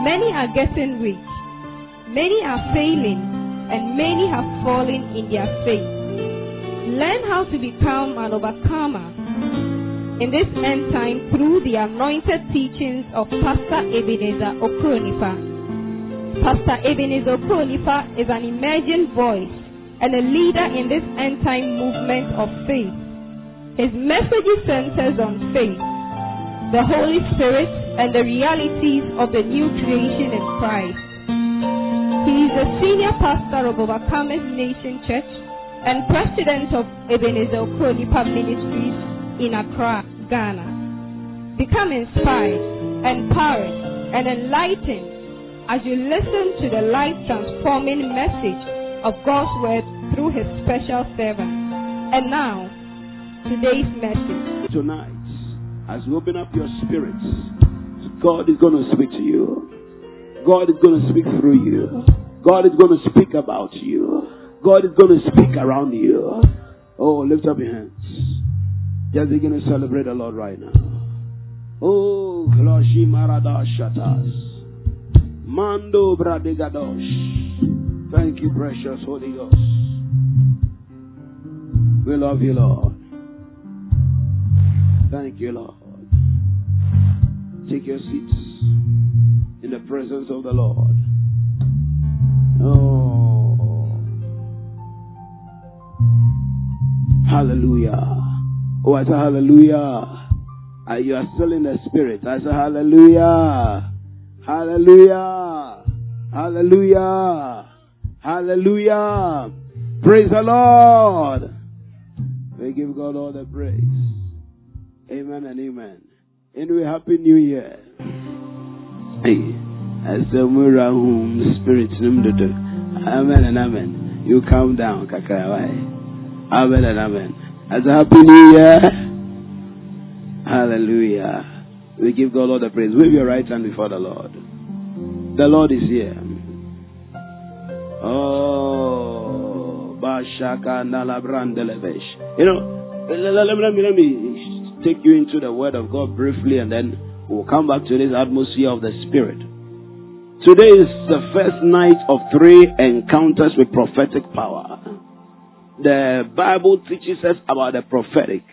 Many are getting rich, many are failing, and many have fallen in their faith. Learn how to become an overcomer in this end time through the anointed teachings of Pastor Ebenezer Okronipa. Pastor Ebenezer Okronipa is an emerging voice and a leader in this end time movement of faith. His message centers on faith, the Holy Spirit, and the realities of the new creation in Christ. He is the senior pastor of Overcomers Nation Church and president of Ebenezer Okronipa Ministries in Accra, Ghana. Become inspired, empowered, and enlightened as you listen to the life transforming message of God's word through his special servant. And now, today's message. Tonight, as we open up your spirits, God is going to speak to you. God is going to speak through you. God is going to speak about you. God is going to speak around you. Oh, lift up your hands. Just begin to celebrate the Lord right now. Oh, Kloshi Marada Shatas. Mando Bradegadosh. Thank you, precious Holy Ghost. We love you, Lord. Thank you, Lord. Take your seats in the presence of the Lord. Oh. Hallelujah. Oh, I say hallelujah. Uh, you are still in the spirit. I say hallelujah. Hallelujah. Hallelujah. Hallelujah. Praise the Lord. We give God all the praise. Amen and amen. Anyway, happy new year. Hey, as the home spirit Amen and amen. You calm down, kakawai. Amen and amen. As a happy new year. Hallelujah. We give God all the praise. Wave your right hand before the Lord. The Lord is here. Oh, Bashaka Nalabrandelevesh. You know, let me, let me, let me take you into the Word of God briefly and then we'll come back to this atmosphere of the Spirit. Today is the first night of three encounters with prophetic power. The Bible teaches us about the prophetic.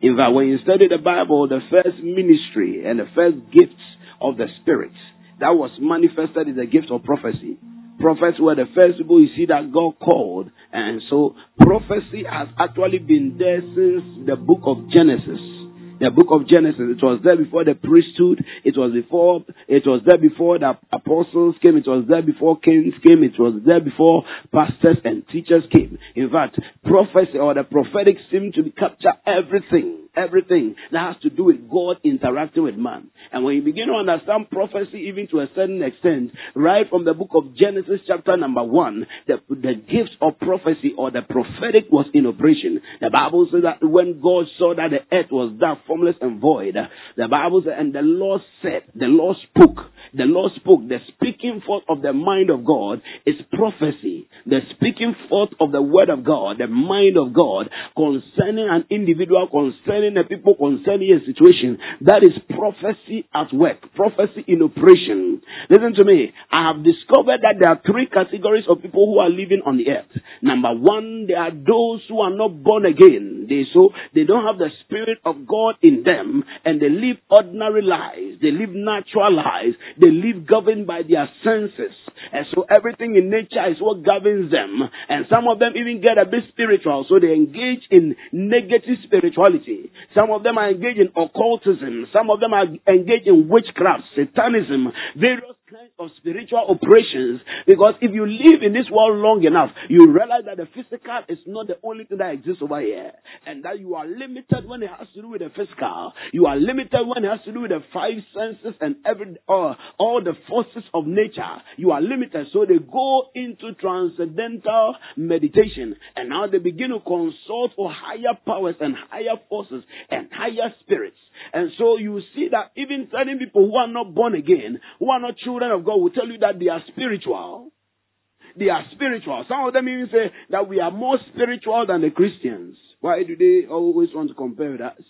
In fact, when you study the Bible, the first ministry and the first gifts of the Spirit that was manifested is the gift of prophecy. Prophets were the first people you see that God called. And so prophecy has actually been there since the book of Genesis the book of Genesis. It was there before the priesthood. It was before, it was there before the apostles came. It was there before kings came. It was there before pastors and teachers came. In fact, prophecy or the prophetic seemed to capture everything everything that has to do with God interacting with man. And when you begin to understand prophecy, even to a certain extent, right from the book of Genesis, chapter number one, the, the gift of prophecy or the prophetic was in operation. The Bible says that when God saw that the earth was dark, formless, and void, the Bible said, and the Lord said, the Lord spoke, the Lord spoke, the speaking forth of the mind of God is prophecy. The speaking forth of the word of God, the mind of God concerning an individual, concerning concerning the people, concerning a situation. That is prophecy at work, prophecy in operation. Listen to me. I have discovered that there are three categories of people who are living on the earth. Number one, there are those who are not born again. They so they don't have the spirit of God in them, and they live ordinary lives. They live natural lives. They live governed by their senses, and so everything in nature is what governs them. And some of them even get a bit spiritual, so they engage in negative spirituality. Some of them are engaged in occultism. Some of them are engaged in witchcraft, satanism, various kinds of spiritual operations. Because if you live in this world long enough, you realize that the physical is not the only thing that exists over here. And that you are limited when it has to do with the physical. You are limited when it has to do with the five senses and every, uh, all the forces of nature. You are limited. So they go into transcendental meditation. And now they begin to consult for higher powers and higher forces and higher spirits. And so you see that even certain people who are not born again, who are not children of God, will tell you that they are spiritual. They are spiritual. Some of them even say that we are more spiritual than the Christians. Why do they always want to compare with us?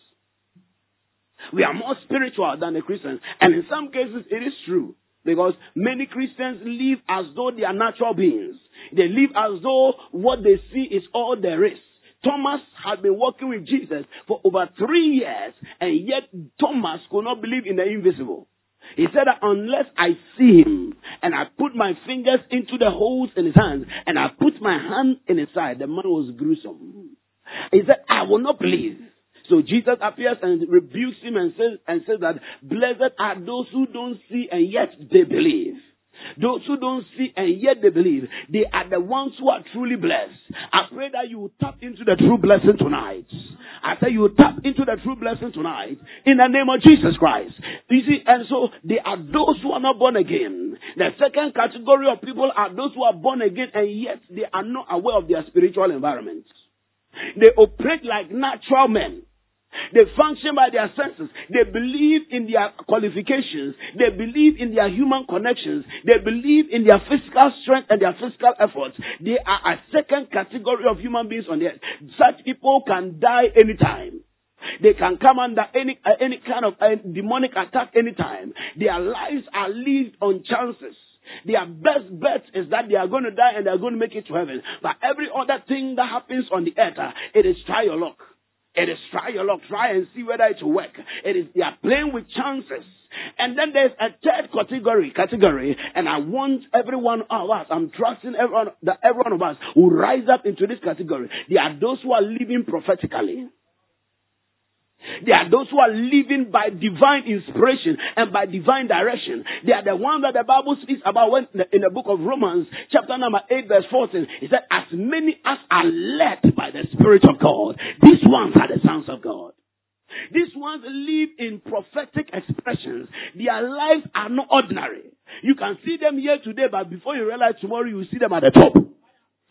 We are more spiritual than the Christians. And in some cases, it is true. Because many Christians live as though they are natural beings. They live as though what they see is all there is. Thomas had been walking with Jesus for over three years, and yet Thomas could not believe in the invisible. He said that unless I see him and I put my fingers into the holes in his hands and I put my hand in his side, the man was gruesome. He said, I will not believe. So Jesus appears and rebukes him and says, and says that blessed are those who don't see and yet they believe. Those who don't see and yet they believe, they are the ones who are truly blessed. I pray that you will tap into the true blessing tonight. I say you will tap into the true blessing tonight in the name of Jesus Christ. You see, and so they are those who are not born again. The second category of people are those who are born again and yet they are not aware of their spiritual environment. They operate like natural men. They function by their senses. They believe in their qualifications. They believe in their human connections. They believe in their physical strength and their physical efforts. They are a second category of human beings on earth. Such people can die anytime. They can come under any uh, any kind of uh, demonic attack anytime. Their lives are lived on chances. Their best bet is that they are going to die and they are going to make it to heaven. But every other thing that happens on the earth, uh, it is try your luck. It is try your luck, try and see whether it will work. It is they are playing with chances. And then there's a third category, category, and I want every one of us, I'm trusting everyone that every one of us will rise up into this category. They are those who are living prophetically. They are those who are living by divine inspiration and by divine direction. They are the ones that the Bible speaks about when in the book of Romans, chapter number 8, verse 14. It said, As many as are led by the Spirit of God, these ones are the sons of God. These ones live in prophetic expressions. Their lives are not ordinary. You can see them here today, but before you realize tomorrow, you will see them at the top.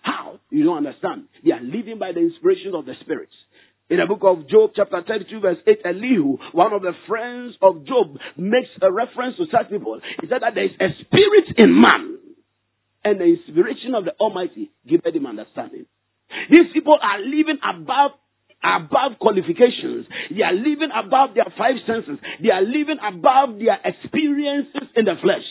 How? You don't understand. They are living by the inspiration of the Spirit. In the book of Job, chapter 32, verse 8, Elihu, one of the friends of Job, makes a reference to such people. He said that there is a spirit in man, and the inspiration of the Almighty giveth him understanding. These people are living above above qualifications. They are living above their five senses. They are living above their experiences in the flesh.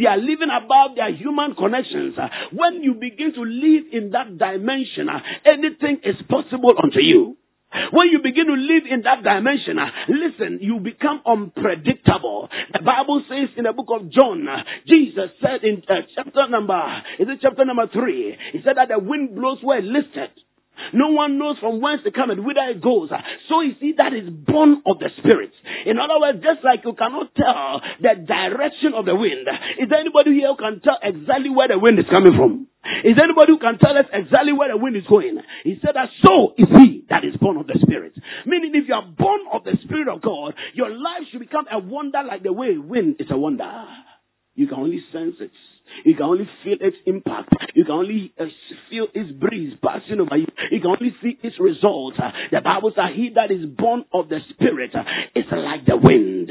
They are living above their human connections. When you begin to live in that dimension, anything is possible unto you. When you begin to live in that dimension, uh, listen, you become unpredictable. The Bible says in the book of John, uh, Jesus said in uh, chapter number, is it chapter number three? He said that the wind blows where it listed. No one knows from whence it comes and whither it goes. So you see, that is born of the Spirit. In other words, just like you cannot tell the direction of the wind, is there anybody here who can tell exactly where the wind is coming from? Is there anybody who can tell us exactly where the wind is going? He said that so is he that is born of the Spirit. Meaning if you are born of the Spirit of God, your life should become a wonder like the way wind is a wonder. You can only sense it. You can only feel its impact. You can only uh, feel its breeze passing over you. You can only see its results. Uh, the Bible says, He that is born of the Spirit uh, is like the wind.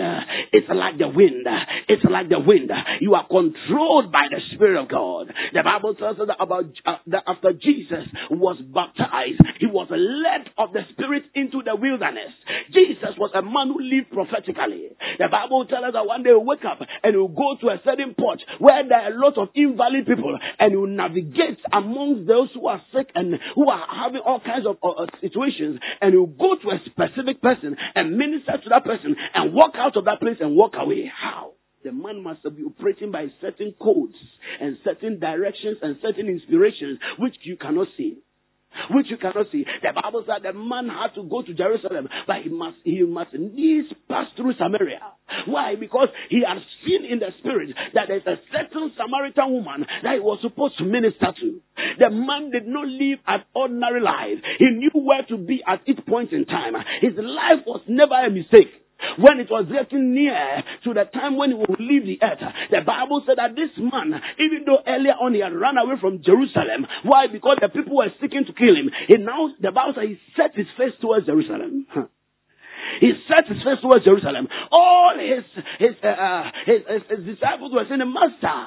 It's like the wind. It's like the wind. You are controlled by the Spirit of God. The Bible tells us that about uh, that after Jesus was baptized, he was led of the Spirit into the wilderness. Jesus was a man who lived prophetically. The Bible tells us that one day he'll wake up and he'll go to a certain porch where there are lot of invalid people and you navigate amongst those who are sick and who are having all kinds of uh, uh, situations and you go to a specific person and minister to that person and walk out of that place and walk away. How? The man must be operating by certain codes and certain directions and certain inspirations which you cannot see which you cannot see. The Bible said the man had to go to Jerusalem, but he must he must needs pass through Samaria. Why? Because he had seen in the spirit that there's a certain Samaritan woman that he was supposed to minister to. The man did not live an ordinary life. He knew where to be at each point in time. His life was never a mistake when it was getting near to the time when he would leave the earth, the Bible said that this man, even though earlier on he had run away from Jerusalem, why? Because the people were seeking to kill him. He now, the Bible said he set his face towards Jerusalem. He set his face towards Jerusalem. All his his, uh, his, his, his disciples were saying, Master,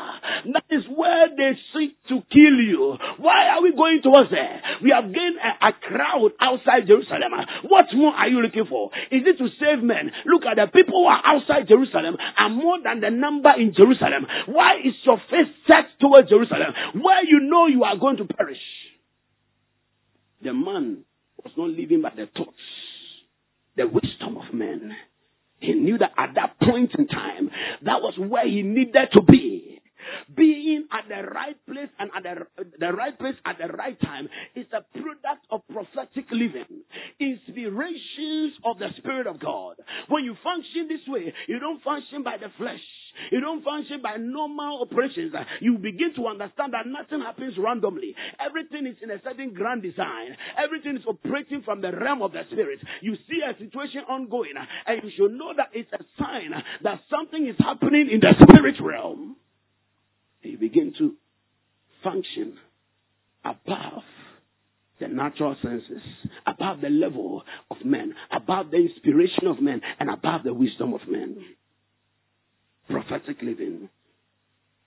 that is where they seek to kill you. Why are we going towards there? We have gained a, a crowd outside Jerusalem. What more are you looking for? Is it to save men? Look at the people who are outside Jerusalem are more than the number in Jerusalem. Why is your face set towards Jerusalem where you know you are going to perish? The man was not living by the thoughts, the wisdom of men. He knew that at that point in time, that was where he needed to be. Being at the right place and at the, the right place at the right time is a product of prophetic living, inspirations of the Spirit of God. When you function this way, you don't function by the flesh. You don't function by normal operations. You begin to understand that nothing happens randomly. Everything is in a certain grand design. Everything is operating from the realm of the spirit. You see a situation ongoing, and you should know that it's a sign that something is happening in the spirit realm. You begin to function above the natural senses, above the level of men, above the inspiration of men, and above the wisdom of men prophetic living.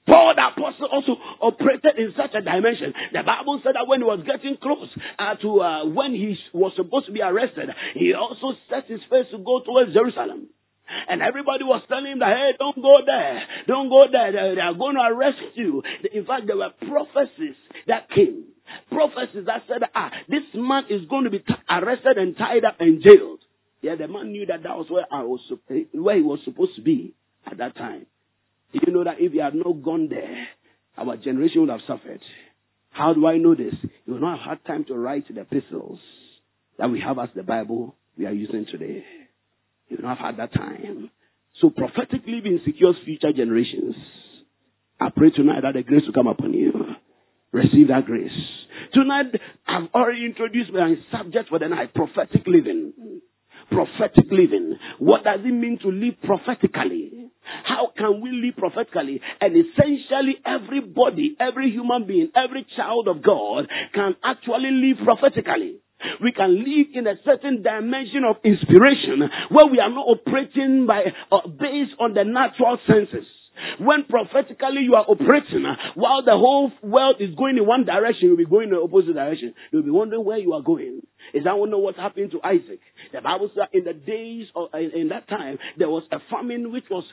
Paul the apostle also operated in such a dimension. The Bible said that when he was getting close uh, to uh, when he was supposed to be arrested, he also set his face to go towards Jerusalem. And everybody was telling him that, hey, don't go there. Don't go there. They, they are going to arrest you. In fact, there were prophecies that came. Prophecies that said, ah, this man is going to be t- arrested and tied up and jailed. Yeah, the man knew that that was where I was, where he was supposed to be at that time. Did you know that if he had not gone there, our generation would have suffered? How do I know this? You will not have had time to write the epistles that we have as the Bible we are using today. You will not have had that time. So prophetic living secures future generations. I pray tonight that the grace will come upon you. Receive that grace. Tonight, I've already introduced my subject for the night, prophetic living prophetic living. What does it mean to live prophetically? How can we live prophetically? And essentially, everybody, every human being, every child of God can actually live prophetically. We can live in a certain dimension of inspiration where we are not operating by, uh, based on the natural senses. When prophetically you are operating, uh, while the whole world is going in one direction, you'll be going in the opposite direction. You'll be wondering where you are going. Is that know what happened to Isaac? The Bible says in the days of, in, in that time, there was a famine which was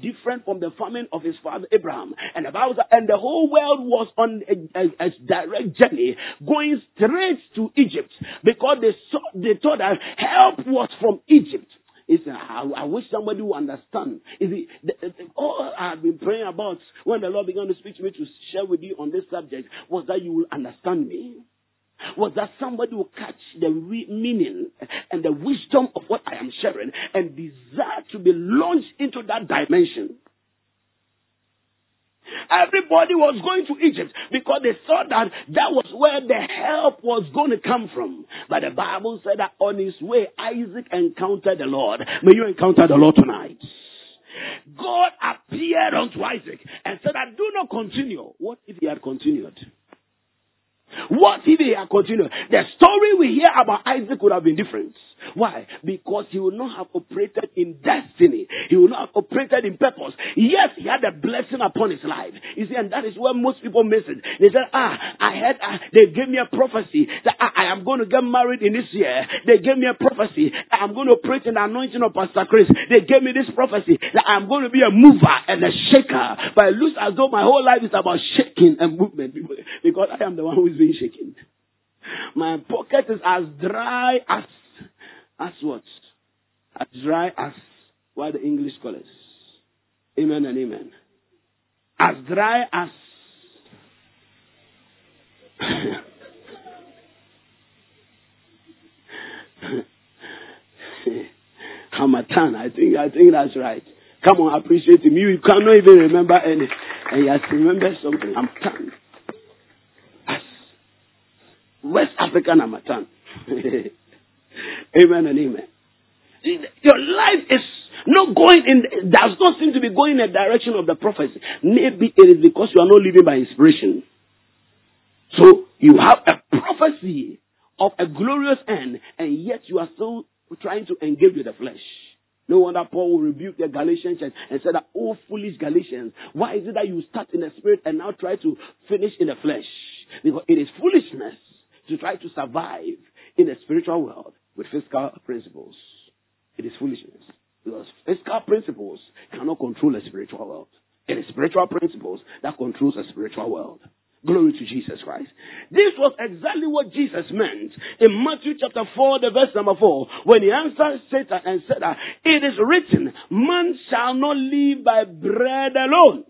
different from the famine of his father Abraham. And the Bible says, and the whole world was on a, a, a direct journey going straight to Egypt because they saw, they thought that help was from Egypt. It's, uh, I, I wish somebody would understand. Is it, the, the, all I've been praying about when the Lord began to speak to me to share with you on this subject was that you will understand me. Was that somebody will catch the re- meaning and the wisdom of what I am sharing and desire to be launched into that dimension. Everybody was going to Egypt because they saw that that was where the help was going to come from. But the Bible said that on his way, Isaac encountered the Lord. May you encounter the Lord tonight. God appeared unto Isaac and said, I do not continue. What if he had continued? What if he had continued? The story we hear about Isaac would have been different. Why? Because he would not have operated in destiny. He would not have operated in purpose. Yes, he had a blessing upon his life. You see, and that is where most people miss it. They said, ah, I had, uh, they gave me a prophecy that I, I, am going to get married in this year. They gave me a prophecy that I'm going to preach in the anointing of Pastor Chris. They gave me this prophecy that I'm going to be a mover and a shaker. But it looks as though my whole life is about shaking and movement because I am the one who is being shaken. My pocket is as dry as as what? As dry as what the English scholars. Amen and amen. As dry as Harmattan. I think I think that's right. Come on, appreciate him. You cannot even remember any, and have to remember something. Harmattan. West African Harmattan. Amen and amen. Your life is not going in, does not seem to be going in the direction of the prophecy. Maybe it is because you are not living by inspiration. So you have a prophecy of a glorious end, and yet you are still trying to engage with the flesh. No wonder Paul will rebuke the Galatian church and say that, oh, foolish Galatians, why is it that you start in the spirit and now try to finish in the flesh? Because it is foolishness to try to survive in the spiritual world with fiscal principles. It is foolishness. Because fiscal principles cannot control the spiritual world. It is spiritual principles that controls the spiritual world. Glory to Jesus Christ. This was exactly what Jesus meant in Matthew chapter 4, the verse number 4, when he answered Satan and said it is written, man shall not live by bread alone.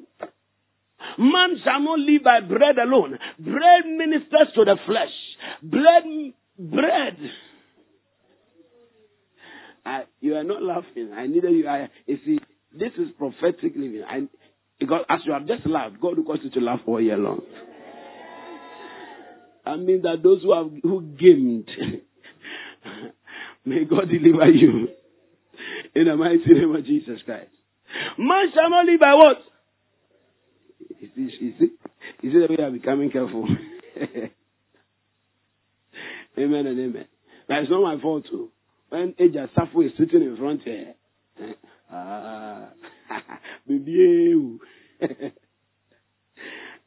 Man shall not live by bread alone. Bread ministers to the flesh. Bread, bread. I, you are not laughing. I needed you. I, you see, this is prophetic living. I, because as you have just laughed, God will cause you to laugh all year long. I mean that those who have who gamed, may God deliver you in the mighty name of Jesus Christ. Man shall not live by what? You see, you see, you see the way I'm becoming careful. amen and amen. But it's not my fault too. When Eja Safo is sitting in front here, ah, baby,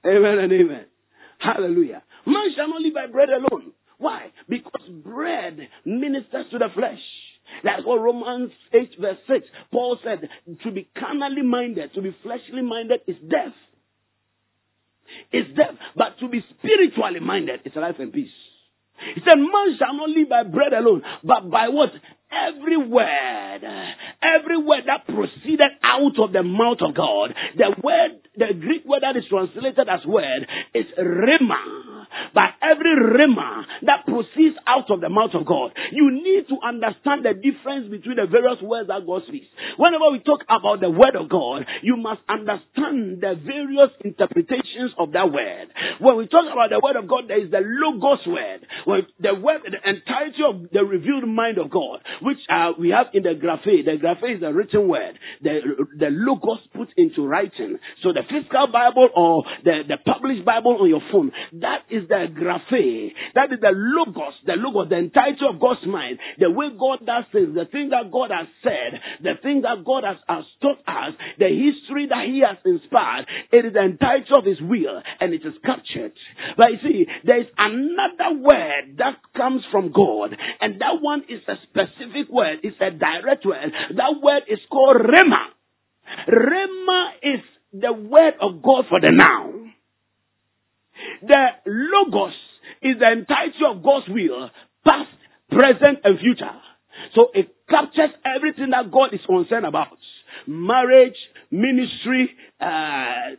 amen and amen. Hallelujah. Man shall not live by bread alone. Why? Because bread ministers to the flesh. That's what Romans 8 verse 6, Paul said, to be carnally minded, to be fleshly minded is death. It's death. But to be spiritually minded is life and peace. He said, man shall not live by bread alone, but by what? Every word, every word that proceeded out of the mouth of God, the word, the Greek word that is translated as word is rhema. By every rhema that proceeds out of the mouth of God, you need to understand the difference between the various words that God speaks. Whenever we talk about the word of God, you must understand the various interpretations of that word. When we talk about the word of God, there is the logos word, the word, the entirety of the revealed mind of God which uh, we have in the graphe. The graphe is the written word, the, the logos put into writing. So the physical Bible or the, the published Bible on your phone, that is the graphe. That is the logos, the logos, the entirety of God's mind, the way God does things, the thing that God has said, the thing that God has, has taught us, the history that He has inspired. It is the entirety of His will and it is captured. But you see, there is another word that comes from God and that one is a specific specific word. It's a direct word. That word is called Rhema. Rhema is the word of God for the now. The Logos is the entirety of God's will, past, present, and future. So it captures everything that God is concerned about. Marriage, ministry, uh,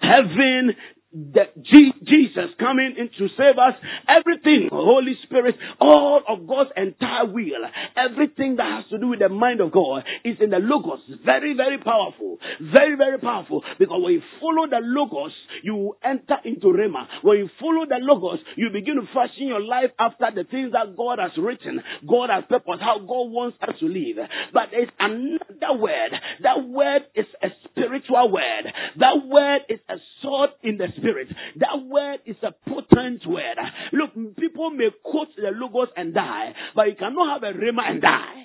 heaven, that Jesus coming in to save us, everything, Holy Spirit, all of God's entire will, everything that has to do with the mind of God is in the Logos. Very, very powerful. Very, very powerful. Because when you follow the Logos, you enter into Rhema. When you follow the Logos, you begin to fashion your life after the things that God has written, God has purpose, how God wants us to live. But there's another word. That word is a spiritual word. That word is a sword in the spirit. That word is a potent word. Look, people may quote the logos and die, but you cannot have a rhema and die.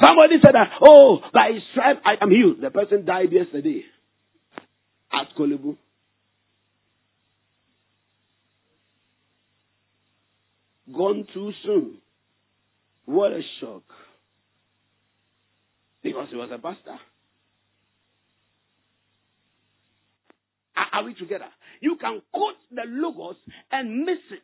Somebody said that, oh, by his I am healed. The person died yesterday. At Korle Bu. Gone too soon. What a shock. Because he was a pastor. Are we together? You can quote the logos and miss it.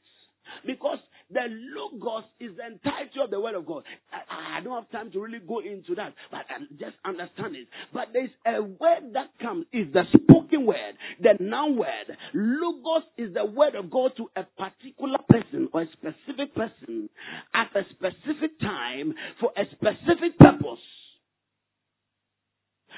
Because the logos is the entirety of the word of God. I, I, don't have time to really go into that, but um, just understand it. But there's a word that comes, is the spoken word, the noun word. Logos is the word of God to a particular person or a specific person at a specific time for a specific purpose.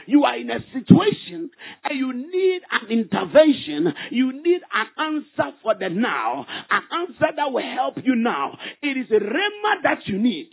You are in a situation and you need an intervention. You need an answer for the now. An answer that will help you now. It is a rhema that you need.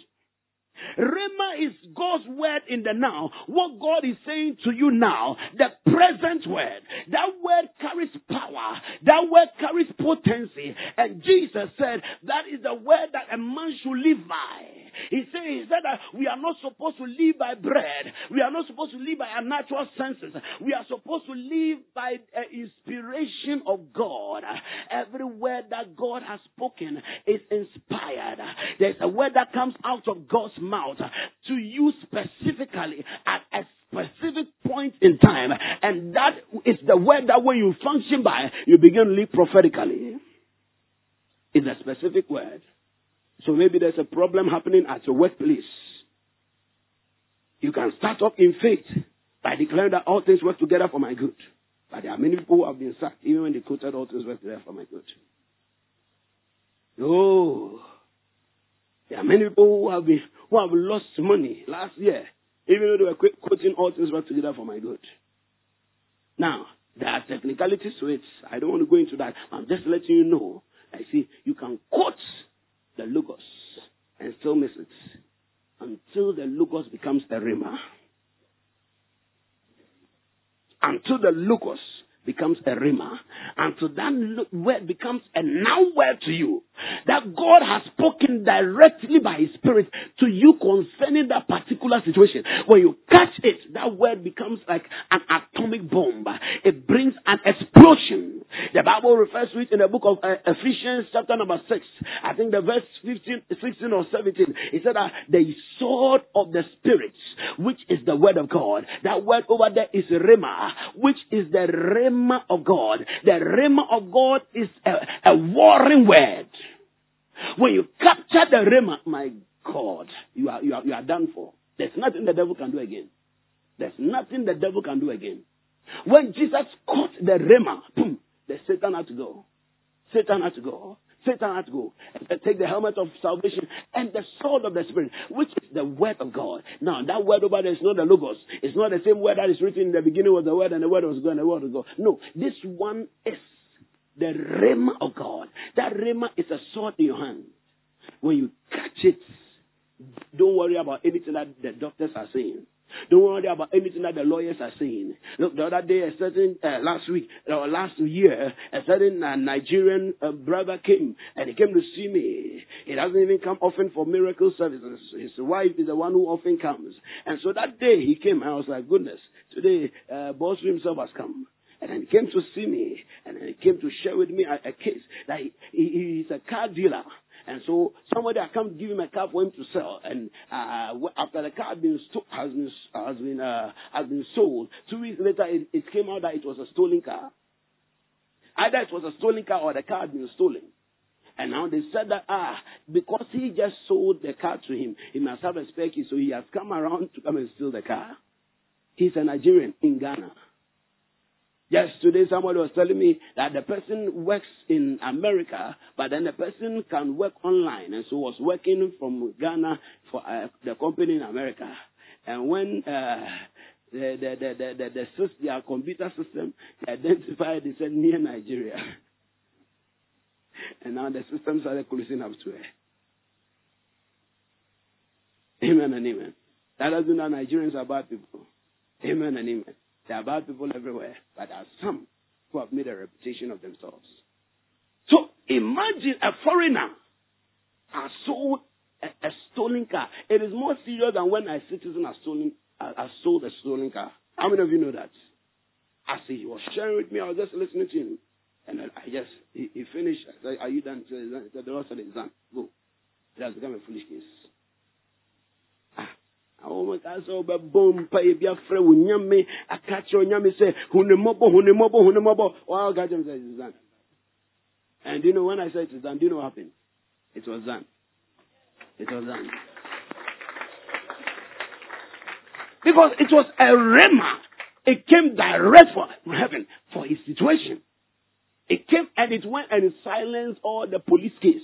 Rhema is God's word in the now. What God is saying to you now, the present word. That word carries power. That word carries potency. And Jesus said that is the word that a man should live by. He said, he said that we are not supposed to live by bread. We are not supposed to live by our natural senses. We are supposed to live by the inspiration of God. Every word that God has spoken is inspired. There's a word that comes out of God's mouth to you specifically at a specific point in time. And that is the word that when you function by, you begin to live prophetically. It's a specific word. So maybe there's a problem happening at your workplace. You can start off in faith by declaring that all things work together for my good. But there are many people who have been sacked even when they quoted all things work together for my good. Oh, there are many people who have been who have lost money last year, even though they were quoting all things work together for my good. Now, there are technicalities to it. I don't want to go into that. I'm just letting you know. I see you can quote the logos and still miss it until the logos becomes the rhema. Until the logos becomes a rhema. And Until that word becomes a now word to you. That God has spoken directly by His Spirit to you concerning that particular situation. When you catch it, that word becomes like an atomic bomb. It brings an explosion. The Bible refers to it in the book of uh, Ephesians chapter number 6. I think the verse 15, 16 or 17. It said that the sword of the Spirit, which is the word of God. That word over there is rhema, which is the rhema of God. The rhema of God is a, a warring word. When you capture the rhema, my God, you are, you are, you are done for. There's nothing the devil can do again. There's nothing the devil can do again. When Jesus caught the rhema, boom, the Satan had to go. Satan had to go. Satan had to go. Take the helmet of salvation and the sword of the Spirit, which is the word of God. Now, that word over there is not the logos. It's not the same word that is written in the beginning was the word and the word was God and the word was God. No, this one is the rhema of God. That rhema is a sword in your hand. When you catch it, don't worry about anything that the doctors are saying. Don't worry about anything that the lawyers are saying. Look, the other day, a certain uh, last week or uh, last year, a certain uh, Nigerian uh, brother came and he came to see me. He doesn't even come often for miracle services. His wife is the one who often comes. And so that day he came, and I was like, goodness, today uh, boss himself has come. And then he came to see me, and then he came to share with me a, a case that he, he, he's a car dealer. And so somebody had come give him a car for him to sell. And uh, after the car been sto- has been has been uh, has been sold, two weeks later it, it came out that it was a stolen car. Either it was a stolen car or the car had been stolen. And now they said that, ah, because he just sold the car to him, he must have a spare key, so he has come around to come and steal the car. He's a Nigerian in Ghana. Yesterday, somebody was telling me that the person works in America, but then the person can work online, and so was working from Ghana for uh, the company in America. And when uh, the, the, the, the, the, the, the, their computer system identified, they said near Nigeria. and now the system started closing up to it. Amen and amen. That doesn't mean Nigerians are bad people. Amen and amen. There are bad people everywhere, but there are some who have made a reputation of themselves. So imagine a foreigner has sold a, a, stolen car. It is more serious than when a citizen has stolen has sold a stolen car. How many of you know that? As he was sharing with me, I was just listening to him. And I just, he, he finished. I said, Are you done? He said, The Lord said, It's done. Go. It has become a foolish case nyame aka kyerɛ onyame sɛ hunemɔbɔ hunemɔbɔ hunemɔbɔ wow ka kyerɛ sɛ it is done and do you know when I said it is done do you know what happened? It was done it was done because it was a rhema. It came direct from heaven for his situation. It came and it went and it silenced all the police case.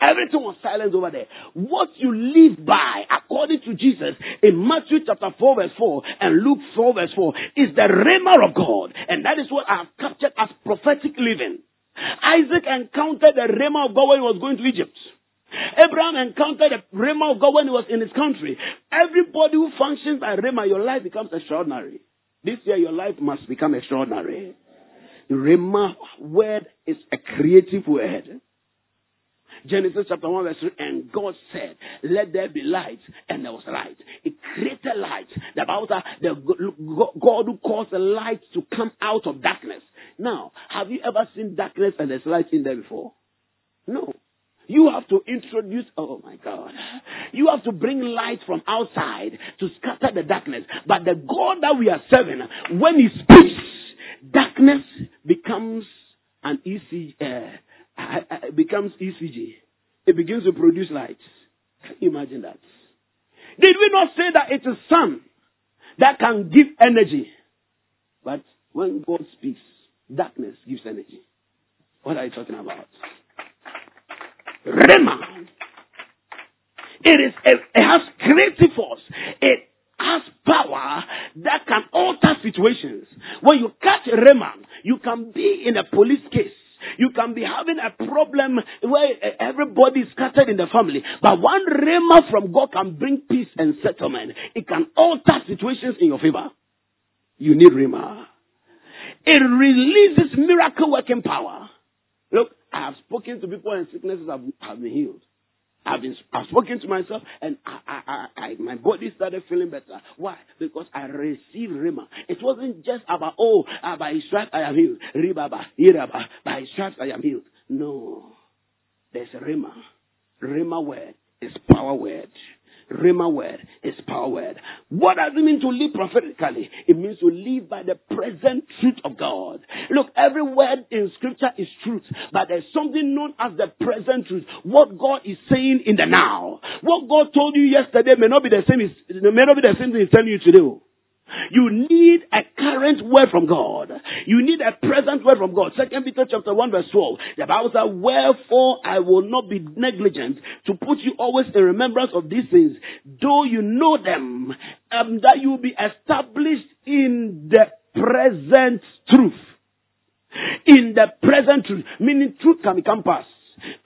Everything was silenced over there. What you live by, in Matthew chapter 4 verse 4 and Luke 4 verse 4, is the rhema of God. And that is what I have captured as prophetic living. Isaac encountered the rhema of God when he was going to Egypt. Abraham encountered the rhema of God when he was in his country. Everybody who functions by rhema, your life becomes extraordinary. This year, your life must become extraordinary. The rhema word is a creative word. Genesis chapter 1 verse 3, and God said, let there be light, and there was light. It created light. The Bible the God who caused the light to come out of darkness. Now, have you ever seen darkness and there's light in there before? No. You have to introduce, oh my God. You have to bring light from outside to scatter the darkness. But the God that we are serving, when He speaks, darkness becomes an easy, uh, uh, becomes ECG. It begins to produce light. Can you imagine that? Did we not say that it is sun that can give energy? But when God speaks, darkness gives energy. What are you talking about? Rhema. It is it has creative force. It has power that can alter situations. When you catch Rhema, you can be in a police case. You can be having a problem where everybody is scattered in the family. But one rhema from God can bring peace and settlement. It can alter situations in your favor. You need rhema. It releases miracle working power. Look, I have spoken to people and sicknesses have, have been healed. I've been I've spoken to myself and I, I, I, my body started feeling better. Why? Because I received Rhema. It wasn't just about oh uh, by his stripes I am healed. Ribaba, Iraba, by his stripes I am healed. No. There's a Rima. Rhema word is power word. Rhema word is power word. What does it mean to live prophetically? It means to live by the present truth of God. Look, every word in scripture is truth, but there's something known as the present truth. What God is saying in the now. What God told you yesterday may not be the same, may not be the same thing He's telling you today. You need a current word from God. You need a present word from God. Second Peter chapter 1 verse 12. The Bible says, Wherefore I will not be negligent to put you always in remembrance of these things, though you know them, um, that you will be established in the present truth. In the present truth. Meaning truth can become past.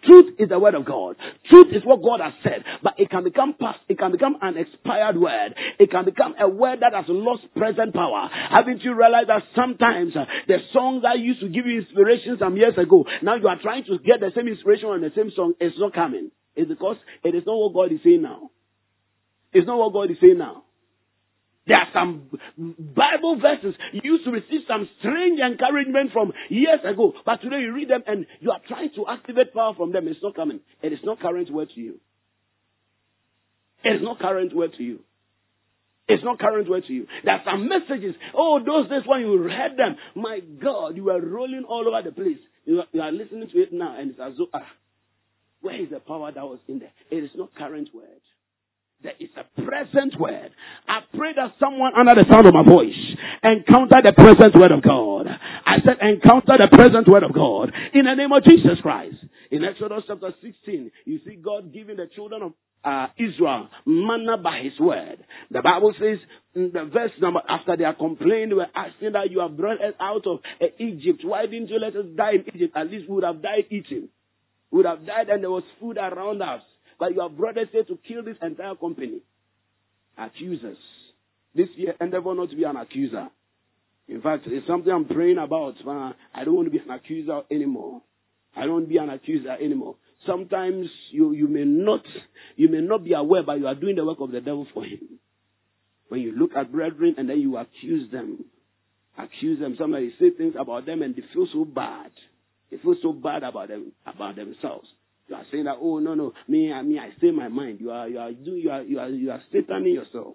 Truth is the word of God. Truth is what God has said, but it can become past. It can become an expired word. It can become a word that has lost present power. Haven't you realized that sometimes uh, the songs that used to give you inspiration some years ago, now you are trying to get the same inspiration on the same song, it's not coming. It's because it is not what God is saying now. It's not what God is saying now. There are some Bible verses you used to receive some strange encouragement from years ago, but today you read them and you are trying to activate power from them. It's not coming. It is not current word to you. It is not current word to you. It's not current word to you. There are some messages. Oh, those days when you read them, my God, you were rolling all over the place. You are, you are listening to it now, and it's as though, ah, where is the power that was in there? It is not current word. There is a present word. I pray that someone under the sound of my voice encounter the present word of God. I said encounter the present word of God in the name of Jesus Christ. In Exodus chapter 16, you see God giving the children of uh, Israel manna by his word. The Bible says in the verse number after they are complaining, were asking that you have brought us out of uh, Egypt. Why didn't you let us die in Egypt? At least we would have died eating. We would have died and there was food around us. But your brothers say to kill this entire company. Accusers. This year, endeavor not to be an accuser. In fact, it's something I'm praying about. I don't want to be an accuser anymore. I don't want to be an accuser anymore. Sometimes you, you may not you may not be aware, but you are doing the work of the devil for him. When you look at brethren and then you accuse them, accuse them. Somebody say things about them and they feel so bad. They feel so bad about them about themselves. You are saying that, oh no, no, me, me, I say my mind. You are, you are, you are, you are, you are sataning yourself.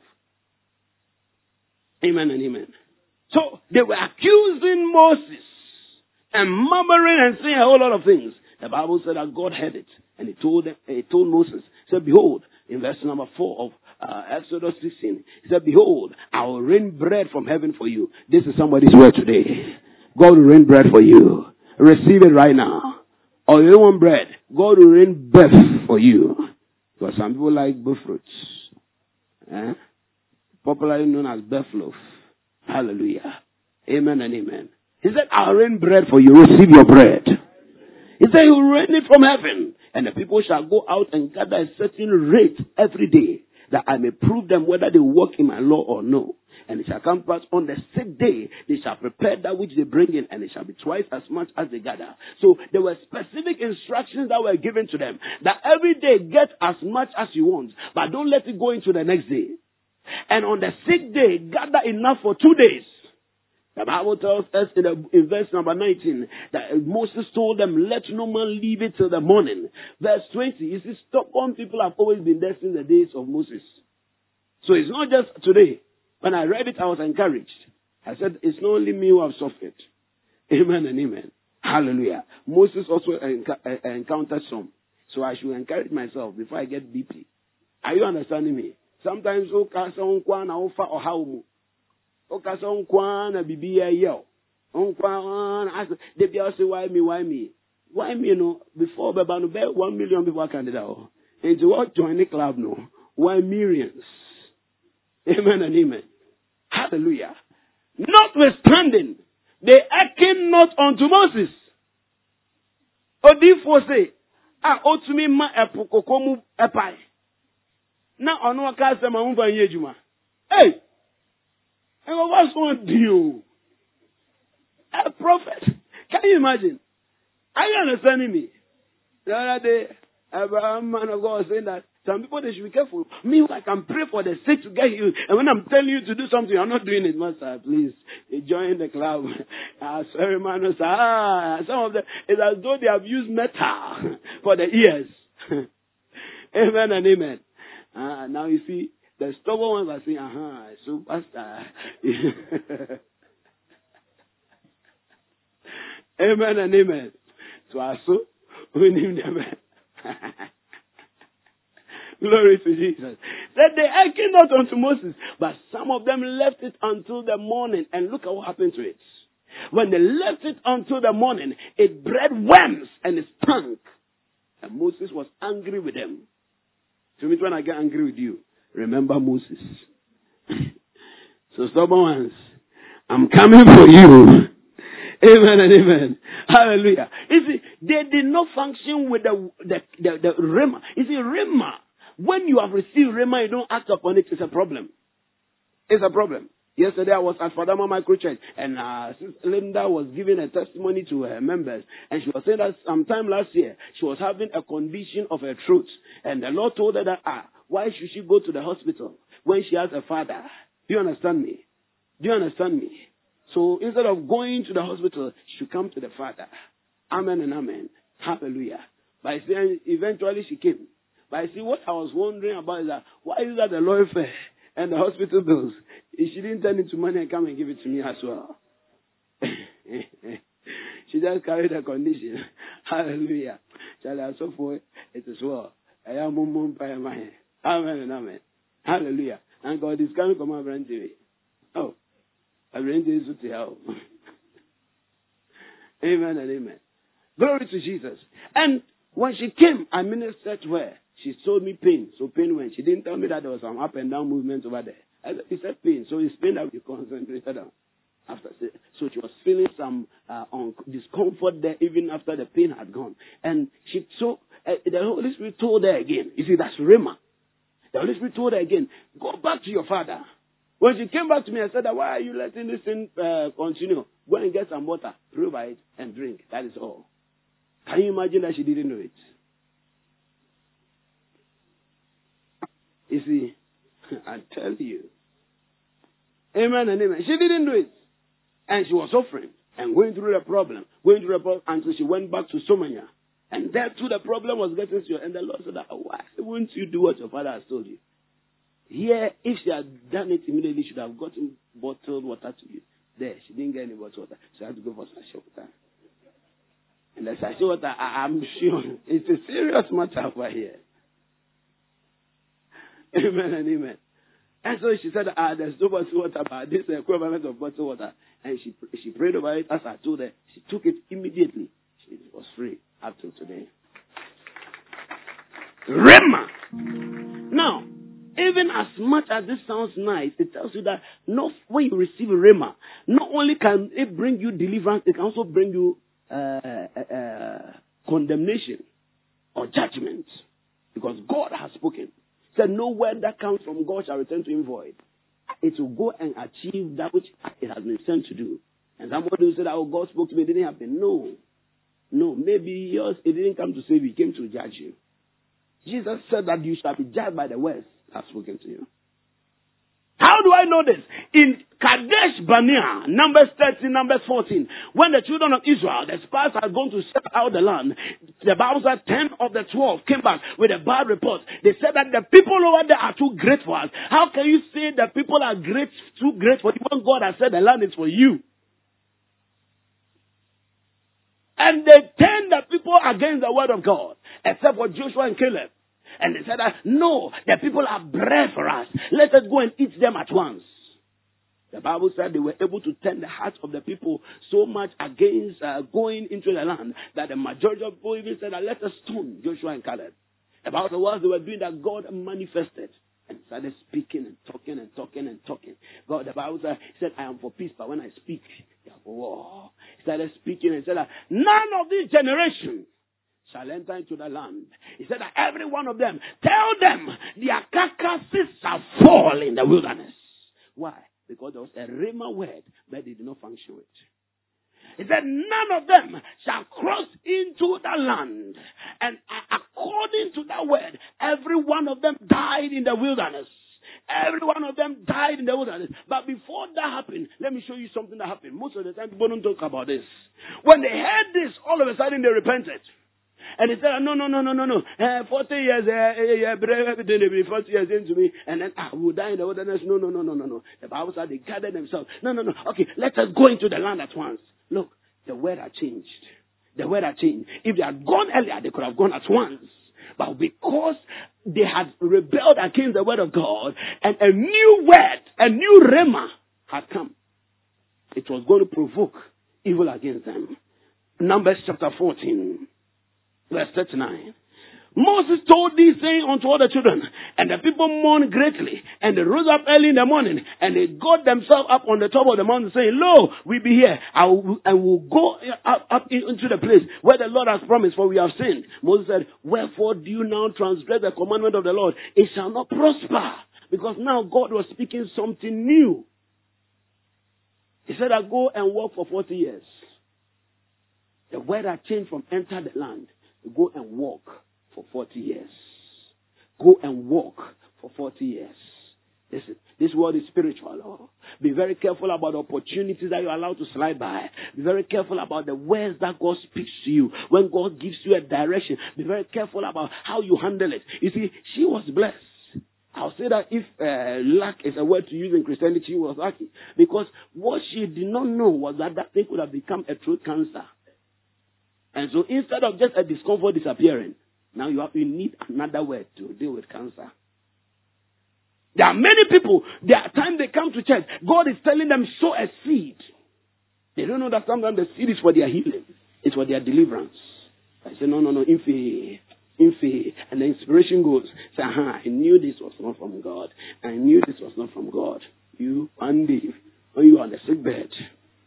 Amen and amen. So they were accusing Moses and murmuring and saying a whole lot of things. The Bible said that God heard it, and He told them, He told Moses, He said, "Behold, in verse number four of uh, Exodus 16, He said, Behold, I will rain bread from heaven for you." This is somebody's word today. God will rain bread for you. Receive it right now. Or you don't want bread. God will rain birth for you. Because some people like birth fruits. Eh? Popularly known as birth loaf. Hallelujah. Amen and amen. He said, I'll rain bread for you. Receive your bread. He said, He'll rain it from heaven. And the people shall go out and gather a certain rate every day, that I may prove them whether they walk in my law or no. And it shall come pass on the sixth day, they shall prepare that which they bring in, and it shall be twice as much as they gather. So there were specific instructions that were given to them that every day get as much as you want, but don't let it go into the next day. And on the sixth day, gather enough for two days. The Bible tells us in, the, in, verse number 19 that Moses told them, let no man leave it till the morning. Verse 20, you see, Stockholm people have always been there since the days of Moses. So it's not just today. When I read it, I was encouraged. I said, it's not only me who have suffered. Amen and amen. Hallelujah. Moses also enc- eh, eh, encountered some. So I should encourage myself before I get BP. Are you understanding me? Sometimes, oh, wokasa nkwa na biribi yɛ o nkwa na ase de bia ɔsɛ why me why me why me no before bɛba no bɛyɛ one million people aka deda hɔ nti wɔ join the club no why millions amen and amen hallelujah notwithstanding they hearken not unto Moses odiifoɔ se a otumi ma ɛpo koko mu ɛpae na ɔno ɔka asɛm a mo ba nyɛ adwuma hey. And what's one deal? A prophet. Can you imagine? Are you understanding me? The other day, a man of God saying that some people they should be careful. Me, I can pray for the sick to get healed. And when I'm telling you to do something, I'm not doing it, Master. Please join the club. Ah, sorry, man. Ah, some of them, it's as though they have used metal for the ears. amen and amen. Ah, now you see, the stubborn ones are saying, aha, superstar. amen and amen. So I saw we need them. Glory to Jesus. That they hearkened not unto Moses, but some of them left it until the morning. And look at what happened to it. When they left it until the morning, it bred worms and it stunk. And Moses was angry with them. So me when I get angry with you, remember Moses. so stubborn ones, I'm coming for you. Amen and amen. Hallelujah. You see, they did not function with the the the, the rhema. You see. When you have received rhema, you don't act upon it. It's a problem. It's a problem. Yesterday I was at Fadama Micro Church and uh, Linda was giving a testimony to her members and she was saying that sometime last year she was having a condition of her throat and the Lord told her that ah why should she go to the hospital when she has a father? Do you understand me? Do you understand me? So instead of going to the hospital, she come to the father. Amen and amen. Hallelujah. By saying eventually she came. But I see what I was wondering about is that why is that the lawyer and the hospital bills? If She didn't turn into money and come and give it to me as well. she just carried her condition. Hallelujah. Shall I so for it as well. I am Amen and amen. Hallelujah. And God is coming from our brand TV. Oh, I brand is to help. Amen and amen. Glory to Jesus. And when she came, I ministered to her. She told me pain. So pain went. She didn't tell me that there was some up and down movement over there. I said, he said pain. So it's pain that we concentrated on. After, so she was feeling some uh, discomfort there even after the pain had gone. And she so uh, the Holy Spirit told her again. You see, that's Rhema. The Holy Spirit told her again, go back to your father. When she came back to me and said, why are you letting this thing uh, continue? Go and get some water, it, and drink. That is all. Can you imagine that she didn't know it? You see, I tell you. Amen and amen. She didn't do it. And she was suffering and going through the problem, going through the problem until she went back to Somanya. And there too, the problem was getting serious. And the Lord said, ah, Why wouldn't you do what your father has told you? Here, if she had done it immediately, she should have gotten bottled water to you. There, she didn't get any bottled water. She had to go for sachet water. And the sachet water, I, am sure, it's a serious matter over here. Amen and amen. And so she said, ah, there's no bottled water, but this is the equivalent of bottled water. And she, she prayed over it as I told her. She took it immediately. She was free up till today. Rhema. Now, even as much as this sounds nice, it tells you that not when you receive Rhema, not only can it bring you deliverance, it can also bring you uh, uh, uh, condemnation. or judgment. Because God has spoken. Said, No word that comes from God shall return to him void. It will go and achieve that which it has been sent to do. And somebody say that, oh, God spoke to me, it didn't happen. No. No. Maybe yours, it didn't come to save you, it came to judge you. Jesus said that you shall be judged by the words that have spoken to you. How do I know this? In Kadesh Barnea, Numbers 13, Numbers 14, when the children of Israel, the spies had gone to set out the land, the Bible said 10 of the 12 came back with a bad report. They said that the people over there are too great for us. How can you say the people are great, too great for you when God has said the land is for you? And they turned the people against the word of God, except for Joshua and Caleb. And they said, No, the people are bread for us. Let us go and eat them at once. The Bible said they were able to turn the hearts of the people so much against uh, going into the land that the majority of people even said, Let us stone Joshua and Caleb. About the words they were doing that God manifested and started speaking and talking and talking and talking. God, the Bible said, said, I am for peace, but when I speak, they are for war. He started speaking and said, None of this generation shall enter into the land. He said that every one of them, tell them their carcasses shall fall in the wilderness. Why? Because there was a rhema word, but they did not function with. He said, none of them shall cross into the land. And according to that word, every one of them died in the wilderness. Every one of them died in the wilderness. But before that happened, let me show you something that happened. Most of the time, people don't talk about this. When they heard this, all of a sudden they repented. And he said, no, no, no, no, no, no. Uh, 40 years, uh, uh, everything will be 40 years into me, and then I will die in the wilderness. No, no, no, no, no, no. The Bible said they gathered themselves. No, no, no. Okay, let us go into the land at once. Look, the weather changed. The weather changed. If they had gone earlier, they could have gone at once. But because they had rebelled against the word of God, and a new word, a new rhema had come, it was going to provoke evil against them. Numbers chapter 14. Verse 39. Moses told these things unto all the children, and the people mourned greatly, and they rose up early in the morning, and they got themselves up on the top of the mountain, saying, Lo, we be here, and will go up, up into the place where the Lord has promised, for we have sinned. Moses said, Wherefore do you now transgress the commandment of the Lord? It shall not prosper, because now God was speaking something new. He said, I go and walk for 40 years. The weather changed from enter the land Go and walk for 40 years. Go and walk for 40 years. Listen, this world is spiritual. Oh. Be very careful about opportunities that you're allowed to slide by. Be very careful about the words that God speaks to you. When God gives you a direction, be very careful about how you handle it. You see, she was blessed. I'll say that if uh, luck is a word to use in Christianity, she was lucky. Because what she did not know was that that thing could have become a true cancer. And so instead of just a discomfort disappearing, now you, have, you need another word to deal with cancer. There are many people, there are times they come to church, God is telling them, sow a seed. They don't know that sometimes the seed is for their healing, it's for their deliverance. I say, no, no, no, infi, infi. And the inspiration goes, say, huh? I knew this was not from God. I knew this was not from God. You, one day, when you are on the sick bed,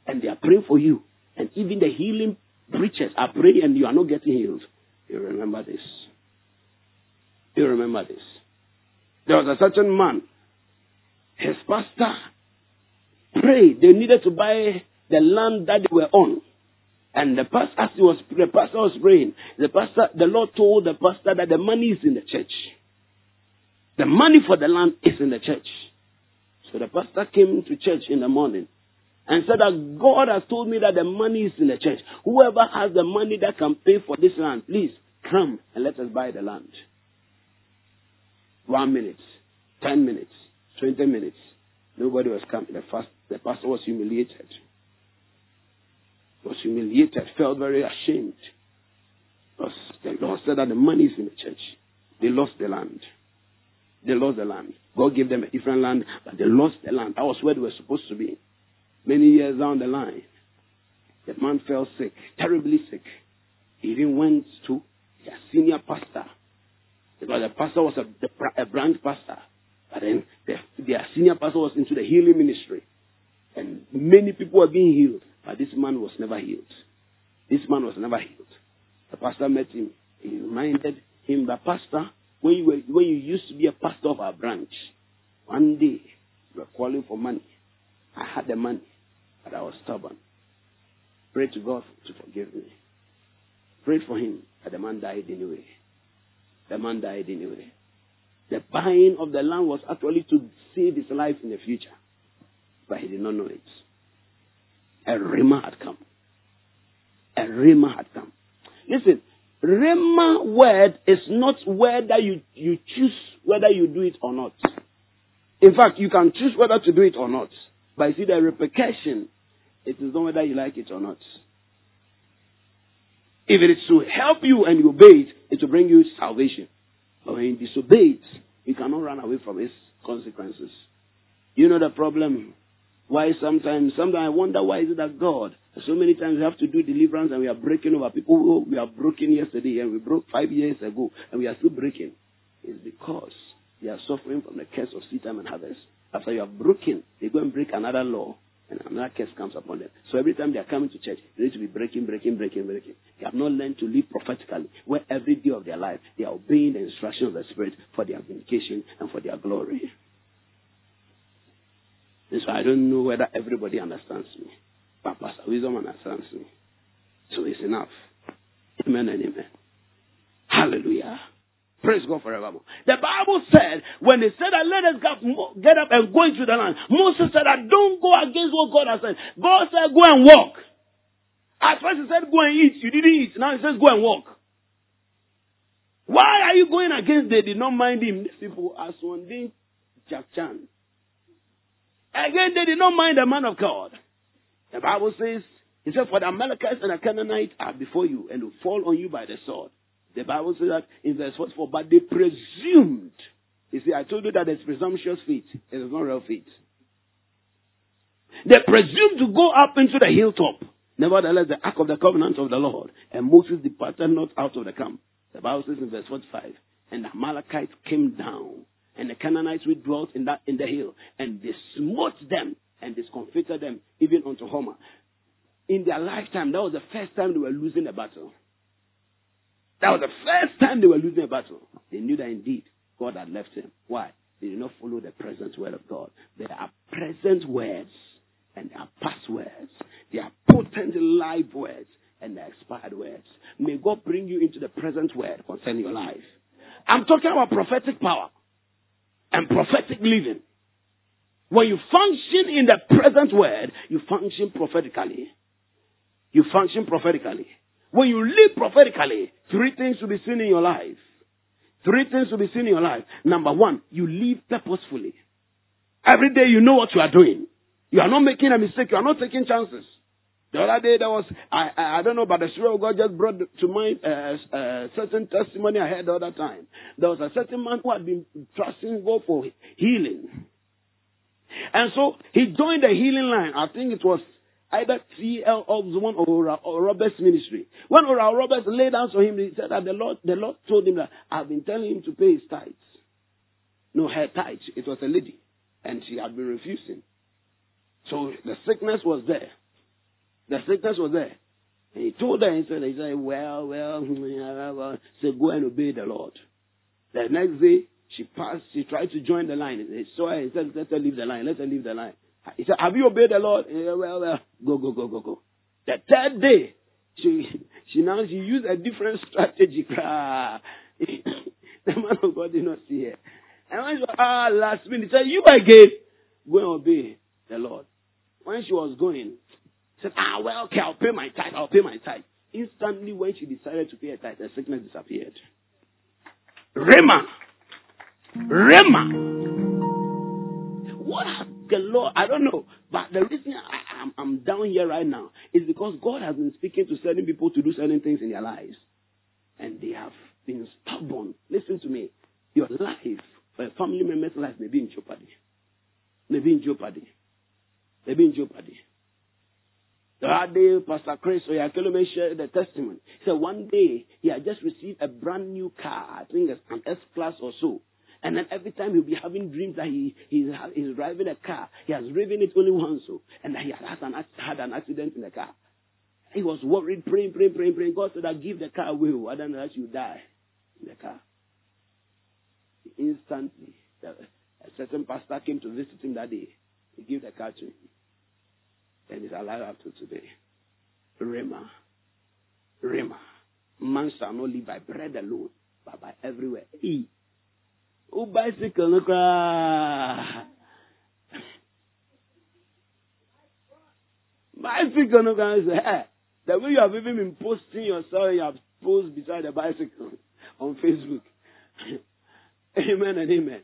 and they are praying for you, and even the healing preachers are praying and you are not getting healed, you remember this. You remember this. There was a certain man, his pastor prayed. They needed to buy the land that they were on. And the pastor, as he was, the pastor was praying, the pastor, the Lord told the pastor that the money is in the church. The money for the land is in the church. So the pastor came to church in the morning and said that God has told me that the money is in the church. Whoever has the money that can pay for this land, please come and let us buy the land. One minute, ten minutes, twenty minutes. Nobody was coming. The, first, the pastor was humiliated. Was humiliated, felt very ashamed. Because the Lord said that the money is in the church. They lost the land. They lost the land. God gave them a different land, but they lost the land. That was where they were supposed to be. Many years down the line, the man fell sick, terribly sick. He even went to their senior pastor. Because the pastor was a, a branch pastor. But then the, their senior pastor was into the healing ministry. And many people were being healed. But this man was never healed. This man was never healed. The pastor met him He reminded him that, Pastor, when you, were, when you used to be a pastor of our branch, one day you were calling for money. I had the money, I was stubborn. Pray to God to forgive me. Prayed for him, that the man died anyway. The man died anyway. The buying of the land was actually to save his life in the future, but he did not know it. A rhema had come. A rhema had come. Listen, rhema word is not whether you, you choose whether you do it or not. In fact, you can choose whether to do it or not. But you see, the repercussion, it is not whether you like it or not. If it is to help you and you obey it, it will bring you salvation. But when you disobey it, you cannot run away from its consequences. You know the problem? Why sometimes, sometimes I wonder why is it that God, so many times we have to do deliverance and we are breaking over people who we are broken yesterday and we broke five years ago and we are still breaking. It's because they are suffering from the curse of seed time and harvest. After you have broken, they go and break another law and another curse comes upon them. So every time they are coming to church, they need to be breaking, breaking, breaking, breaking. They have not learned to live prophetically, where every day of their life they are obeying the instruction of the Spirit for their vindication and for their glory. And so I don't know whether everybody understands me, but Pastor Wisdom understands me. So it's enough. Amen and amen. Hallelujah. Praise God forevermore. The Bible said, when they said let us get up and go into the land, Moses said don't go against what God has said. God said go and walk. At first he said go and eat. You didn't eat. Now he says go and walk. Why are you going against they did not mind him? These people are Swandin Jack Chan. Again, they did not mind the man of God. The Bible says, he said, for the Amalekites and the Canaanites are before you and will fall on you by the sword. The Bible says that in verse 44, but they presumed. You see, I told you that it's presumptuous faith. It is not real faith. They presumed to go up into the hilltop. Nevertheless, the ark of the covenant of the Lord, and Moses departed not out of the camp. The Bible says in verse 45, and the Amalekites came down, and the Canaanites which dwelt in that in the hill, and they smote them and discomfited them even unto Hormah. In their lifetime, that was the first time they were losing a battle. That was the first time they were losing a battle. They knew that indeed God had left them. Why? They did not follow the present word of God. There are present words and there are past words. There are potent live words and there are expired words. May God bring you into the present word concerning your life. I'm talking about prophetic power and prophetic living. When you function in the present word, you function prophetically. You function prophetically. When you live prophetically, three things will be seen in your life. Three things will be seen in your life. Number one, you live purposefully. Every day you know what you are doing. You are not making a mistake. You are not taking chances. The other day there was, I, I, I don't know, but the Spirit of God just brought to mind a, a, a certain testimony I heard the other time. There was a certain man who had been trusting God for healing. And so he joined the healing line. I think it was either T.L. Osborn or, or Roberts ministry. When Oral Roberts laid hands on him, he said that the Lord, the Lord told him that I've been telling him to pay his tithes. No, her tithes. It was a lady. And she had been refusing. So the sickness was there. The sickness was there. And he told her, he said, he said, well, well, well, said, go and obey the Lord. The next day, she passed, she tried to join the line. He saw her, he said, let her leave the line, let her leave the line. He said, Have you obeyed the Lord? Said, well, well, go, go, go, go, go. The third day, she she now she used a different strategy. the man of God did not see her. And when she was ah last minute, he said, You again, go and obey the Lord. When she was going, said, Ah, well, okay, I'll pay my tithe, I'll pay my tithe. Instantly, when she decided to pay her tithe, the sickness disappeared. Rhema. Rhema. What the I don't know, but the reason I, am I'm, I'm down here right now is because God has been speaking to certain people to do certain things in their lives. And they have been stubborn. Listen to me. Your life, a family member's life may be in jeopardy. May be in jeopardy. May be in jeopardy. The other day, Pastor Chris Oyakhilome shared the testimony. He said one day he had just received a brand new car, I think it's an S class or so. And then every time he'll be having dreams that he, he's, he's driving a car. He has driven it only once, so, and that he has an, had an accident in the car. He was worried, praying, praying, praying, praying. God said, I give the car away. Oh, Otherwise, you die in the car. Instantly, a certain pastor came to visit him that day. He gave the car to him. And he's alive up to today. Rhema. Rhema. Man shall not live by bread alone, but by everywhere. He. Oh, bicycle, no cry. Bicycle, no cry. Hey, the way you have even been posting yourself, you have posed beside the bicycle on Facebook. amen and amen.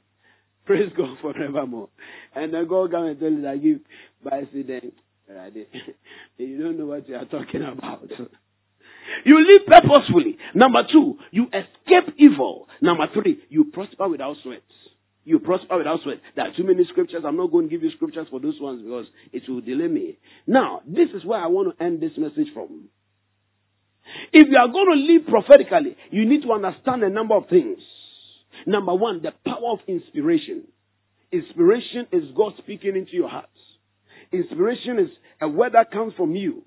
Praise God forevermore. And then God come and tell you that give bicycle. You don't know what you are talking about. You live purposefully. Number two, you escape evil. Number three, you prosper without sweat. You prosper without sweat. There are too many scriptures. I'm not going to give you scriptures for those ones because it will delay me. Now, this is where I want to end this message from. If you are going to live prophetically, you need to understand a number of things. Number one, the power of inspiration. Inspiration is God speaking into your heart. Inspiration is a word that comes from you.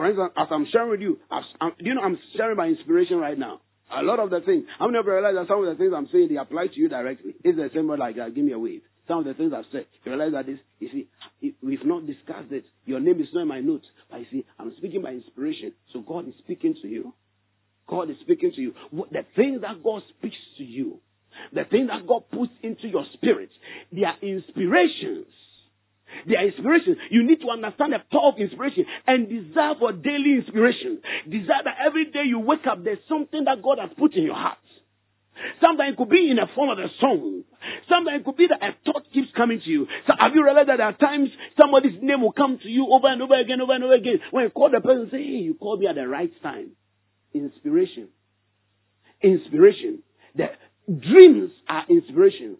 For instance, as I'm sharing with you, I'm, do you know I'm sharing my inspiration right now? A lot of the things, how many of you realize that some of the things I'm saying, they apply to you directly? It's the same word like that, give me a wave. Some of the things I've said, you realize that this, you see, we've not discussed it. Your name is not in my notes. But you see, I'm speaking by inspiration. So God is speaking to you. God is speaking to you. The things that God speaks to you, the things that God puts into your spirit, they are inspirations their inspiration. You need to understand the power of inspiration and desire for daily inspiration. Desire that every day you wake up, there's something that God has put in your heart. Sometimes it could be in the form of a song. Sometimes it could be that a thought keeps coming to you. So have you realized that there are times somebody's name will come to you over and over again, over and over again. When you call the person, say, hey, you called me at the right time. Inspiration. Inspiration. The dreams are inspirations.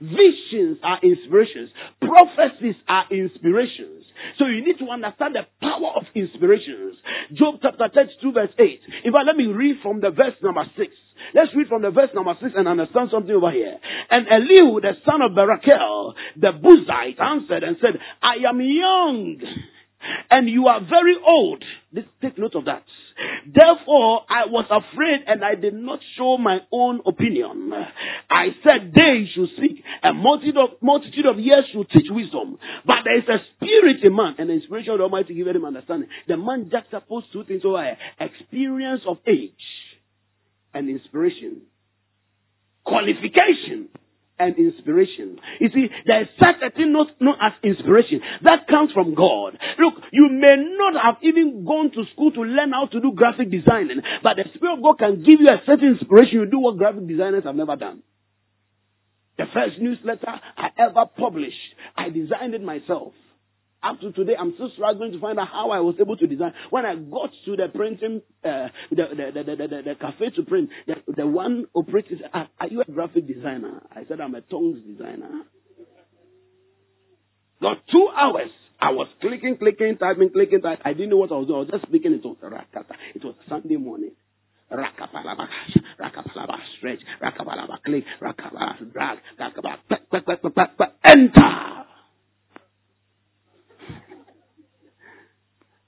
Visions are inspirations. Prophecies are inspirations. So you need to understand the power of inspirations. Job chapter 32 verse 8. In fact, let me read from the verse number 6. Let's read from the verse number 6 and understand something over here. And Elihu, the son of Barachel, the Buzite, answered and said, I am young and you are very old. This, take note of that. Therefore, I was afraid and I did not show my own opinion. I said, they should seek, A multitude of, multitude of years should teach wisdom. But there is a spirit in man and the inspiration of the Almighty give him understanding. The man juxtaposed two things over here. Experience of age and inspiration. Qualification and inspiration. You see, there is such a thing known as inspiration. That comes from God. Look, you may not have even gone to school to learn how to do graphic designing, but the Spirit of God can give you a certain inspiration. You do what graphic designers have never done. The first newsletter I ever published, I designed it myself. Up to today, I'm still struggling to find out how I was able to design. When I got to the printing, uh, the, the, the, the, the, cafe to print, the, the one operator said, are, are you a graphic designer? I said, I'm a tongues designer. Got two hours. I was clicking, clicking, typing, clicking, typing. I didn't know what I was doing. I was just speaking in tongues. It was Sunday morning. Rakapalaba, rakapalaba, stretch, rakapalaba, click, rakapalaba, drag, rakapalaba, enter.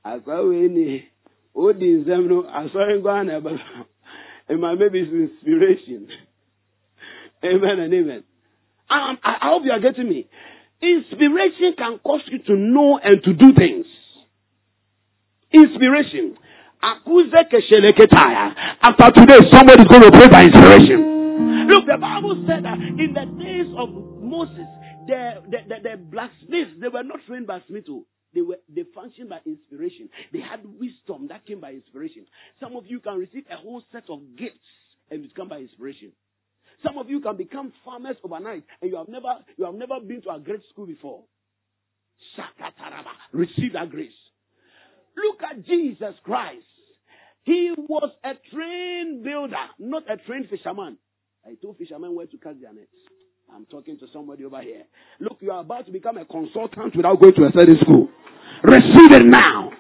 Asɔre ni odi nsɛm no asɔre nkwa na ɛbɛ it might maybe it's inspiration. Amen and amen. Um, I, I hope you are getting me. Inspiration can cause you to know and to do things. Inspiration. After today somebody is going to pray by inspiration. Look the bible said that in the days of moses the the, the, the blacksmiths they were not trained by smith they were they functioned by inspiration. They had wisdom that came by inspiration. Some of you can receive a whole set of gifts and it come by inspiration. Some of you can become farmers overnight and you have never you have never been to a great school before. Shakataraba. Receive that grace. Look at Jesus Christ. He was a trained builder, not a trained fisherman. I told fishermen where to cast their nets. I'm talking to somebody over here. Look, you are about to become a consultant without going to a study school. Receive it now.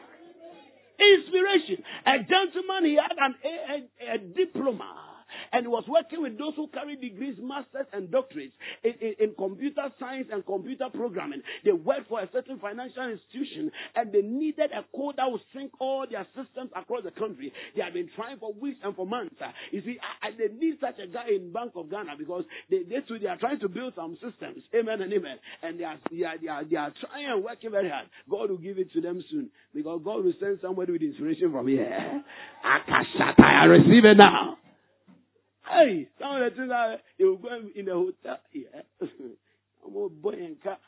Inspiration. A gentleman, he had an, a, a, a diploma. And was working with those who carry degrees, masters, and doctorates in, in, in computer science and computer programming. They worked for a certain financial institution and they needed a code that would sync all their systems across the country. They have been trying for weeks and for months. Uh, you see, I, I, they need such a guy in Bank of Ghana because they, they too, they are trying to build some systems. Amen and amen. And they are, they are, they are, they are trying and working very hard. God will give it to them soon because God will send somebody with inspiration from here. I receive it now. Hey, some of the things are, you go in the hotel. Yeah. I'm a boy and car.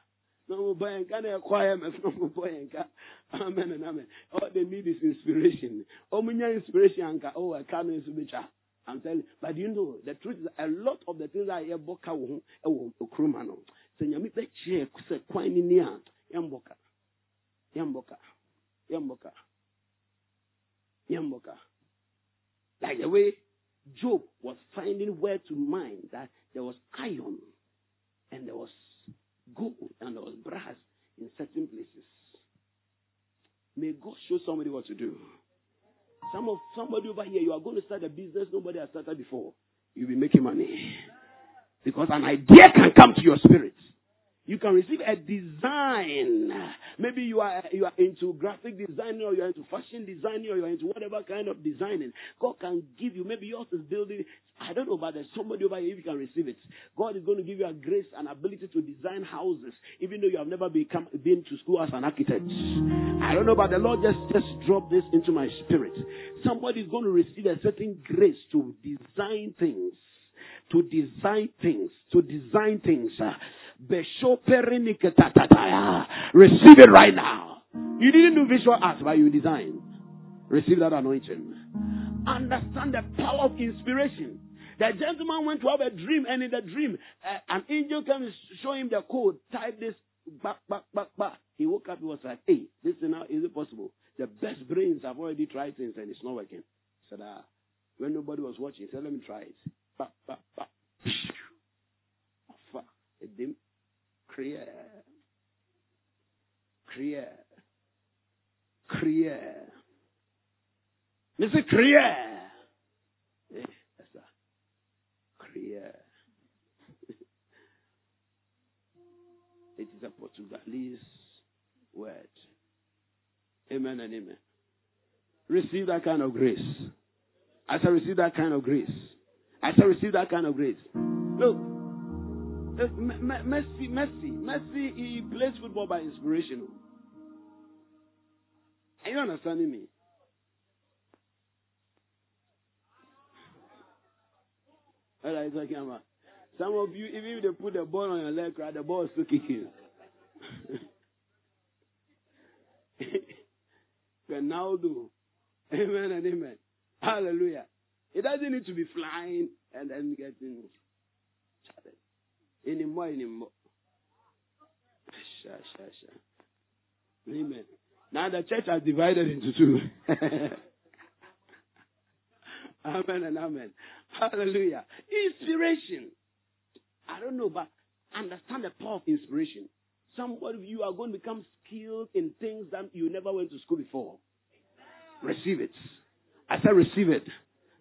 No boy and car, they're quiet, no boy and car. Amen and amen. All they need is inspiration. Oh, my inspiration, oh, I come in to I'm telling you. But you know, the truth is a lot of the things I hear boka wo ho e kruma no. Sɛ nyame bɛ kyerɛ sɛ kwan ni ni a. Yɛmbɔka. Yɛmbɔka. Like the way Job was finding where to mine that there was iron and there was gold and there was brass in certain places. May God show somebody what to do. Some of somebody over here, you are going to start a business nobody has started before. You'll be making money. Because an idea can come to your spirit. You can receive a design. Maybe you are you are into graphic designing or you're into fashion designing or you're into whatever kind of designing. God can give you. Maybe yours is building. I don't know, but there's somebody over here if you can receive it. God is going to give you a grace and ability to design houses, even though you have never become been to school as an architect. I don't know, but the Lord just just dropped this into my spirit. Somebody is going to receive a certain grace to design things, to design things, to design things. Uh, Receive it right now. You didn't do visual arts, but you design. Receive that anointing. Understand the power of inspiration. The gentleman went to have a dream, and in the dream, uh, an angel came show him the code. Type this back, back, back, back. He woke up. He was like, "Hey, this is now is it possible? The best brains have already tried things, and it's not working." He said, "Ah." When nobody was watching, he said, "Let me try it." Back, back, back. Kriya. Kriya. Kriya. Mr. Kriya. Yes, sir. Kriya. it is a Portuguese word. Amen and amen. Receive that kind of grace. I shall receive that kind of grace. I shall receive that kind of grace. Look, Messi, Messi, Messi, he plays football by inspiration. Are you understanding me? What are you talking about? Some of you, even if they put the ball on your leg, right, the ball is still kicking. Ronaldo. Amen and amen. Hallelujah. It doesn't need to be flying and then getting anymore, anymore. Sha, sha, sha. Amen. Now the church has divided into two. amen and amen. Hallelujah. Inspiration. I don't know, but understand the power of inspiration. Some of you are going to become skilled in things that you never went to school before. Receive it. I said, receive it.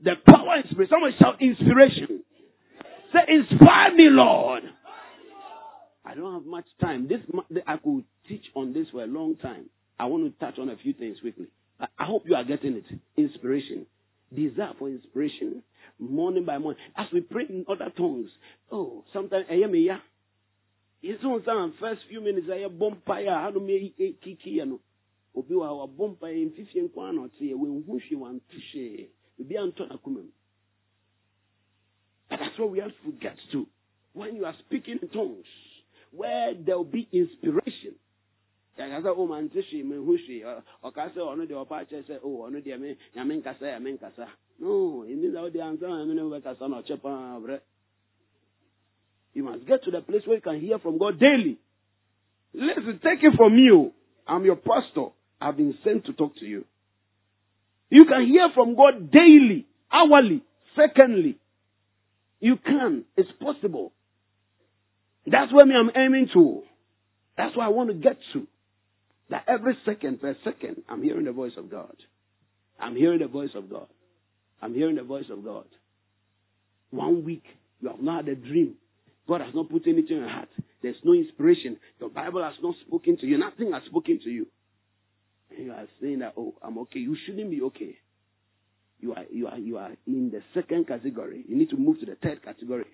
The power inspiration. Someone shout inspiration. Say, inspire me, Lord. I don't have much time. This I could teach on this for a long time. I want to touch on a few things quickly. I, I hope you are getting it. Inspiration, desire for inspiration, morning by morning. As we pray in other tongues. Oh, sometimes I am here. It's on some first few minutes I have bumpire. How do me eh, eh, kiki eh, you know? Obi wa wa bumpire in fifty and kwan or three. We want to share. Be anton akumem. That's what we have to get to. When you are speaking in tongues, where there will be inspiration. yàtọ̀ sẹ́ o máa ń ti ṣe mi hu ṣe ọ̀ka sẹ́ ọ̀nà deɛ ɔpa kyerɛ sɛ o ɔno deɛ mi nyame nkasa yà mi nkasa no ansa kasa na ɔkyɛ paa brɛ you must get to the place where you can hear from God daily. Listen take it from me I'm your pastor. I've been sent to talk to you. You can hear from God daily hourly secondly you can it's possible that's where me I'm aiming to. That's what I want to get to. That every second per second, I'm hearing the voice of God. I'm hearing the voice of God. I'm hearing the voice of God. one week, you have not had a dream. God has not put anything in your heart. There's no inspiration. The Bible has not spoken to you. Nothing has spoken to you. And you are saying that, oh, I'm okay. You shouldn't be okay. You are, you are, you are in the second category. You need to move to the third category.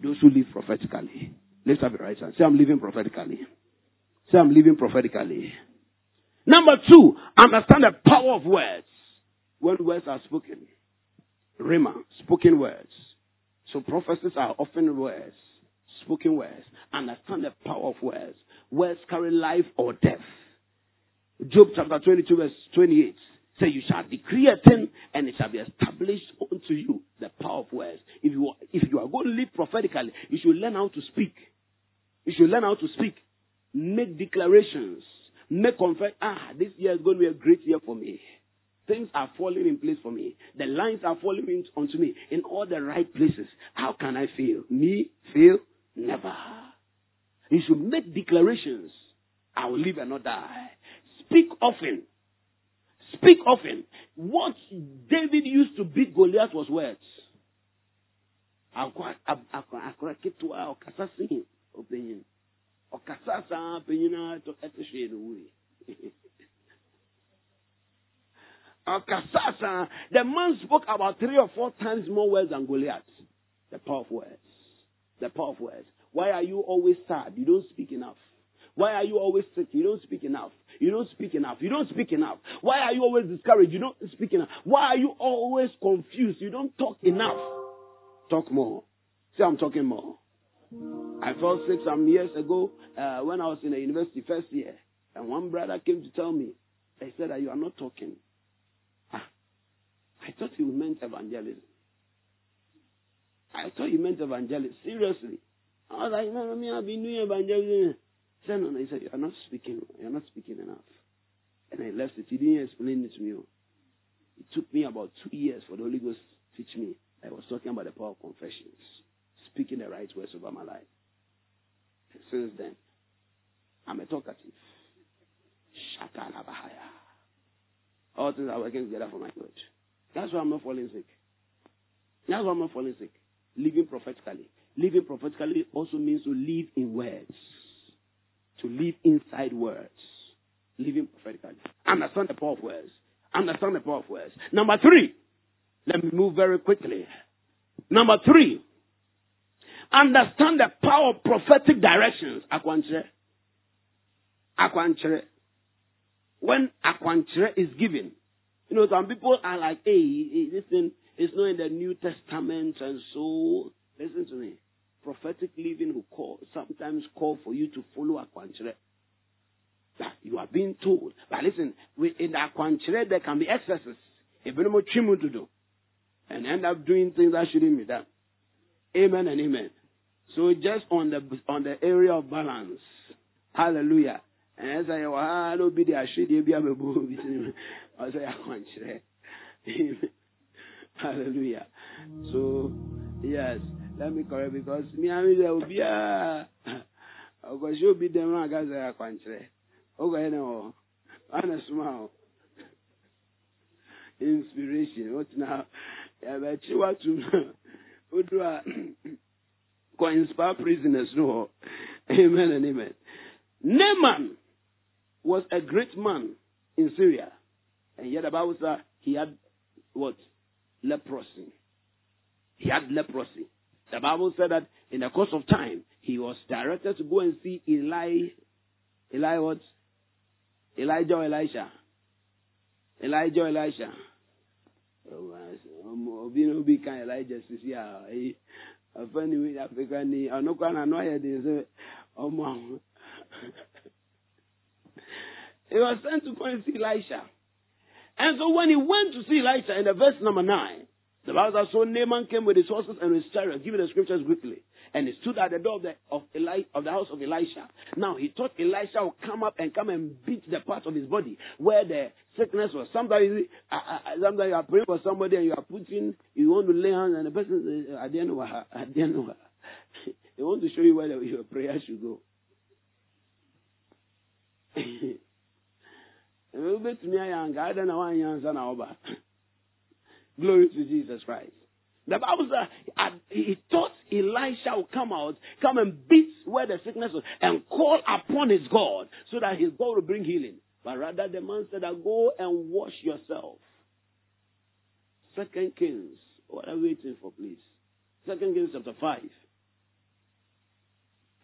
Those who live prophetically. Lift up your right hand. Say, I'm living prophetically. Say, I'm living prophetically. Number two, understand the power of words. When words are spoken. Rhema, spoken words. So prophecies are often words, spoken words. Understand the power of words. Words carry life or death. Job chapter 22 verse 28 say you shall decree a thing and it shall be established unto you the power of words. If you are, if you are going to live prophetically, you should learn how to speak. You should learn how to speak. Make declarations. Make confess. Ah, this year is going to be a great year for me. Things are falling in place for me. The lines are falling in, onto me in all the right places. How can I feel? Me feel? Never. You should make declarations. I will live and not die. Speak often. Speak often. What David used to beat Goliath was words. akora ketewa the man spoke about three or four times more words than Goliath the power of words the power of words why are you always sad you don't speak enough why are you always sick? You don't speak enough. You don't speak enough. You don't speak enough. Why are you always discouraged? You don't speak enough. Why are you always confused? You don't talk enough. Talk more. See, I'm talking more. I fell sick some years ago uh, when I was in the university first year, and one brother came to tell me, he said that you are not talking. Ah, I thought he meant evangelism. I thought he meant evangelism. Seriously. I was like, no, no, me, I've been doing evangelism. Said, no. He said, You're not speaking. You're not speaking enough. And I left it. He didn't explain it to me. It took me about two years for the Holy Ghost to teach me. I was talking about the power of confessions, speaking the right words over my life. And since then, I'm a talkative. Shakalabahaya. All things are working together for my good. That's why I'm not falling sick. That's why I'm not falling sick. Living prophetically. Living prophetically also means to live in words to live inside words. Living prophetically. Understand the power of words. Understand the power of words. Number three. Let me move very quickly. Number three. Understand the power of prophetic directions. Akwanchire. Akwanchire. When akwanchire is given, you know, some people are like, hey, this thing is not in the New Testament and so, listen to me prophetic living who call, sometimes call for you to follow Akwanchire. That you are being told. But listen, in the Akwanchire, there can be excesses. And end up doing things that shouldn't be done. Amen and amen. So just on the on the area of balance. Hallelujah. And as I will ah, be there, should be say. Hallelujah. So yes. Let me correct because me and me will be a because you'll be them I guys are quantre. Okay, no, I'm a smile. Inspiration. What now? Yeah, but you want to who do I go inspire prisoners? No, amen and amen. Naaman was a great man in Syria, and yet the Bible said he had what leprosy. He had leprosy. The Bible said that in the course of time, he was directed to go and see Eli. Eli what? Elijah or Elisha? Elijah or Elisha? Oh, um, obi na obi kan elijah sisi a ɛyi afa ni wi afirika ni ɔno kwan na ano ayɛ de he was sent to go and see elisha and so when he went to see elisha in the verse number nine the Bible says, so Naaman came with his horses and his chariot. Give me the scriptures quickly. And he stood at the door of the, of, Eli, of the house of Elisha. Now he thought Elisha would come up and come and beat the part of his body where the sickness was. Sometimes, uh, uh, sometimes you are praying for somebody and you are putting, you want to lay hands and the person says, I didn't know her. I didn't know her. They want to show you where your prayer should go. Glory to Jesus Christ. The Bible says he thought Elisha would come out, come and beat where the sickness was, and call upon his God so that his God will bring healing. But rather, the man said, Go and wash yourself. Second Kings. What are we waiting for, please? Second Kings chapter 5.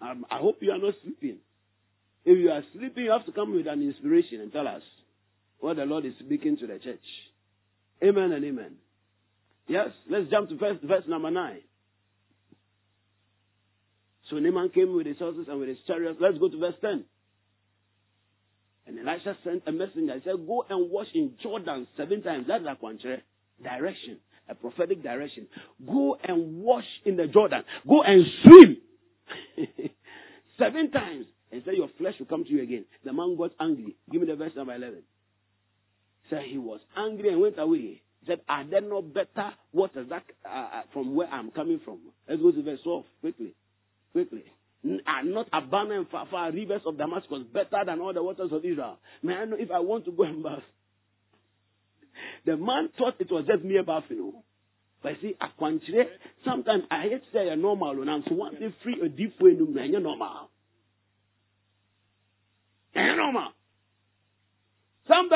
Um, I hope you are not sleeping. If you are sleeping, you have to come with an inspiration and tell us what the Lord is speaking to the church. Amen and amen. Yes, let's jump to verse, verse number 9. So Naaman came with his horses and with his chariots. Let's go to verse 10. And Elisha sent a messenger. He said, Go and wash in Jordan seven times. That's a quantre direction, a prophetic direction. Go and wash in the Jordan. Go and swim seven times. And say your flesh will come to you again. The man got angry. Give me the verse number 11. Said he was angry and went away. He said, Are there no better waters that, uh, uh from where I'm coming from? Let's go to verse 12 quickly. Quickly. Are not abundant far, far rivers of Damascus better than all the waters of Israel? May I know if I want to go and bath? The man thought it was just mere bath, you know. But see, akwankyerɛ, sometimes I hate to say a normal, and so one day free a deep way no normal. And normal.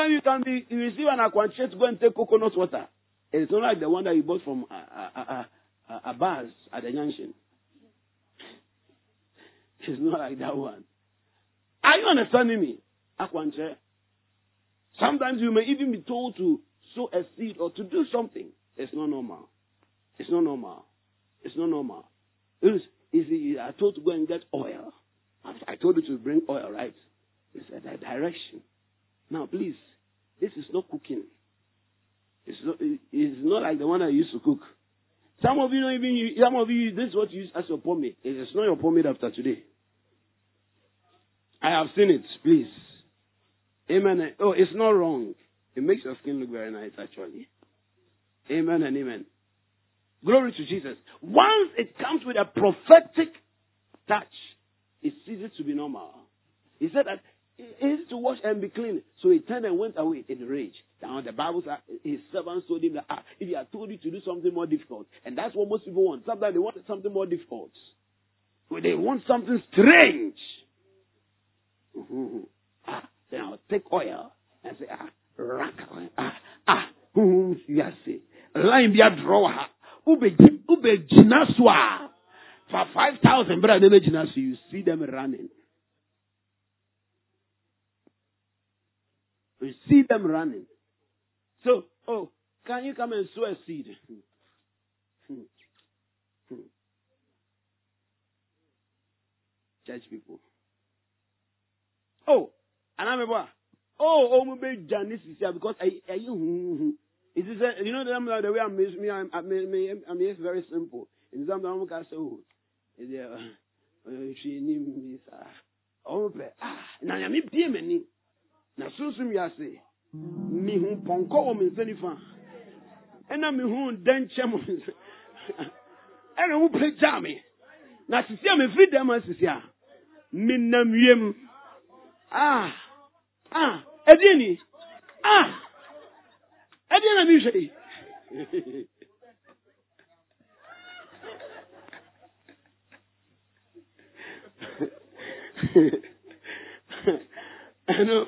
Sometimes you can be you receive an akwankyerɛ to go and take coconut water. It's not like the one that you bought from uh, uh, uh, a, a, a, a bars at the junction. It's not like that one. Are you understanding me? Akwankyerɛ. Sometimes you may even be told to sow a seed or to do something. It's not normal. It's not normal. It's not normal. It is, easy. I told to go and get oil. I told you to bring oil, right? It's a direction. Now, please, this is not cooking. It's not, it's not like the one I used to cook. Some of you don't even some of you, this is what you use as your pomade. It's not your pomade after today. I have seen it, please. Amen. Oh, it's not wrong. It makes your skin look very nice, actually. Amen and amen. Glory to Jesus. Once it comes with a prophetic touch, it ceases to be normal. He said that is to wash and be clean. So he turned and went away in rage. Now the Bible says his servants told him that ah, if he had told you to do something more difficult, and that's what most people want. Sometimes they want something more difficult. But they want something strange. Mm-hmm. Ah, then I'll take oil and say, ah, rack, ah, ah, yes, line be a drawer. Ube, ube, jinaswa. For 5,000, brother, you see them running. We see them running. So, oh, can you come and sow a seed? Church people. Oh, and I'm a Oh, oh, baby Janice is here because I, I, you know the, way I'm me, I'm, I'm, I'm, I'm very simple. In some time, I say, oh, she need me, oh, ah, now I'm PM na sunsun wiase mihu pɔnkɔ wɔ me nsa nifa. Ɛna mihu dɛnkyɛ mo nsa ɛna mo pere gyaa me. Na sisi a mefiri dɛm a sisi a menam wiem. Ah ah ɛdeɛ ni? Ah ɛdeɛ na mehwɛ yi ɛno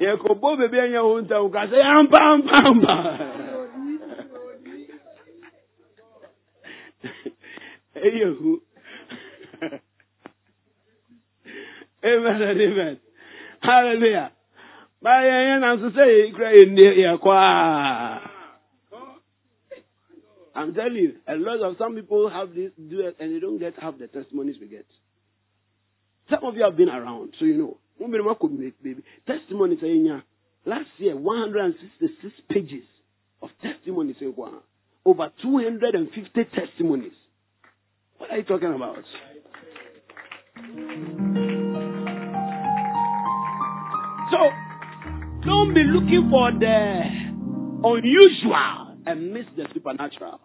yɛkɔbɔ beebi ɛnyɛ ho nta wo ka sɛ yɛampampampa ɛyɛ hu amen and amen hallelujah. But yɛnyɛ nam so sɛ yɛkura yɛnne yɛkɔ I'm telling you, a lot of some people have this, do it, and they don't get half the testimonies we get. Some of you have been around, so you know. Baby. Testimony saying last year 166 pages of testimonies over 250 testimonies. What are you talking about? So don't be looking for the unusual and miss the supernatural.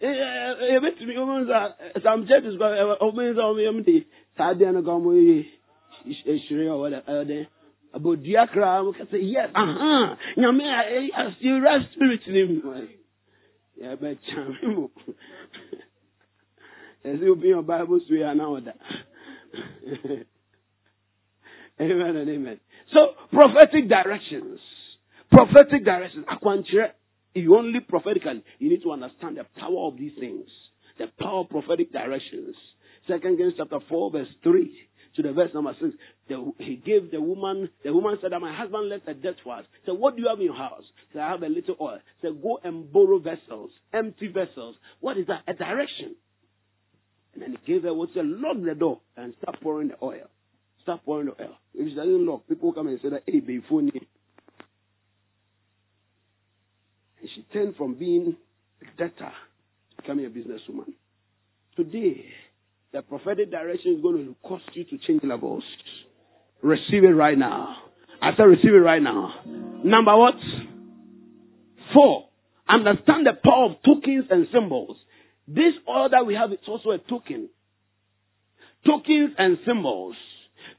Ebetumi ɔmo nsa some churches yɛm de saa adeɛ no ɔmo yi ehyire ɔwɔ dɛ ɛyɛ dɛ abodua koraa mo kasa yes aha nyame asira spirit ne mu yɛbɛkyame mu ɛsɛ open your bible so yɛ ana ɔda amen and amen. So prophetic directions. Prophetic directions. Akwankyerɛ you only prophetically you need to understand the power of these things the power of prophetic directions second kings chapter 4 verse 3 to the verse number six. The, he gave the woman, the woman said that my husband left a debt for us. So what do you have in your house? So I have a little oil. So go and borrow vessels, empty vessels. What is that? A direction. And then he gave her what said, lock the door and start pouring the oil. Start pouring the oil. If she doesn't lock, people come and say that, hey, before me. And she turned from being a debtor to becoming a businesswoman. Today, the prophetic direction is going to cost you to change levels. Receive it right now. I said receive it right now. Number what? Four. Understand the power of tokens and symbols. This oil that we have is also a token. Tokens and symbols.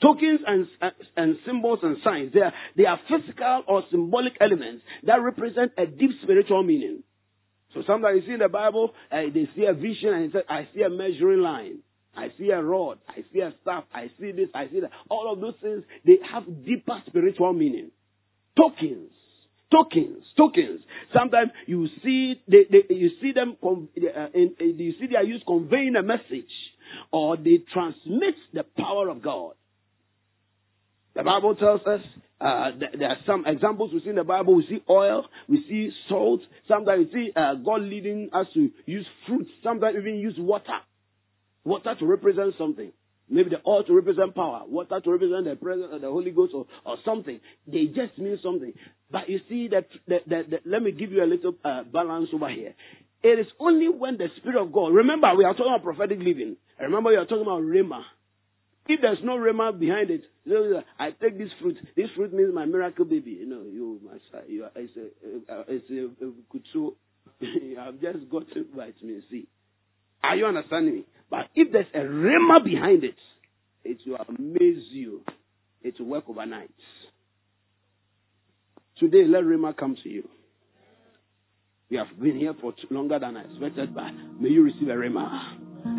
Tokens and, and symbols and signs. They are, they are physical or symbolic elements that represent a deep spiritual meaning. So sometimes you see in the Bible, uh, they see a vision and say, I see a measuring line. I see a rod. I see a staff. I see this. I see that. All of those things, they have deeper spiritual meaning. Tokens. Tokens, tokens. Sometimes you see they, they you see them uh, in, in, you see they are used conveying a message, or they transmit the power of God. The Bible tells us uh, there are some examples we see in the Bible. We see oil, we see salt. Sometimes we see uh, God leading us to use fruits. Sometimes even use water. Water to represent something. Maybe the oil to represent power, water to represent the presence of the Holy Ghost or, or something. They just mean something. But you see that, that, that, that let me give you a little uh, balance over here. It is only when the Spirit of God, remember we are talking about prophetic living. Remember we are talking about Rhema. If there's no Rhema behind it, I take this fruit. This fruit means my miracle baby. You know, you, my you it's a, uh, it's a, kutsu. you have just got vitamin C. Are you understanding me? But if there's a rhema behind it, it will amaze you. It will work overnight. Today, let rhema come to you. You have been here for longer than I expected, but may you receive a rhema.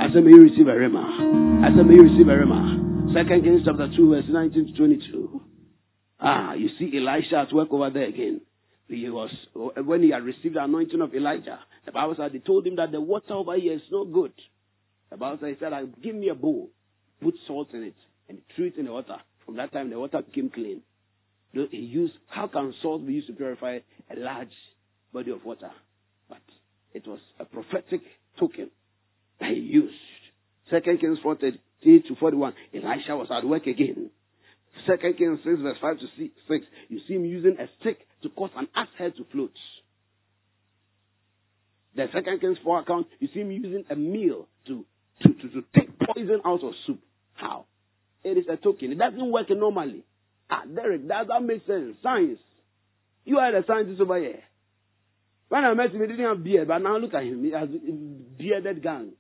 I said, may you receive a rhema. I said, may you receive a rhema. Second Kings chapter 2, verse 19 to 22. Ah, you see Elisha at work over there again. He was, when he had received the anointing of Elijah, the Bible said they told him that the water over here is no good. The Bible said, he said, give me a bowl, put salt in it, and threw it in the water. From that time, the water became clean. He used, how can salt be used to purify a large body of water? But it was a prophetic token that he used. Second Kings 40 to 41, Elisha was at work again. Second Kings 6 verse 5 to 6, you see him using a stick to cause an ass head to float. The second Kings 4 account, you see him using a meal to to, to, to take poison out of soup. How? It is a token. It doesn't work normally. Ah, Derek, that, that makes sense. Science. You are the scientist over here. When I met him, he didn't have beard, but now look at him. He has bearded gang.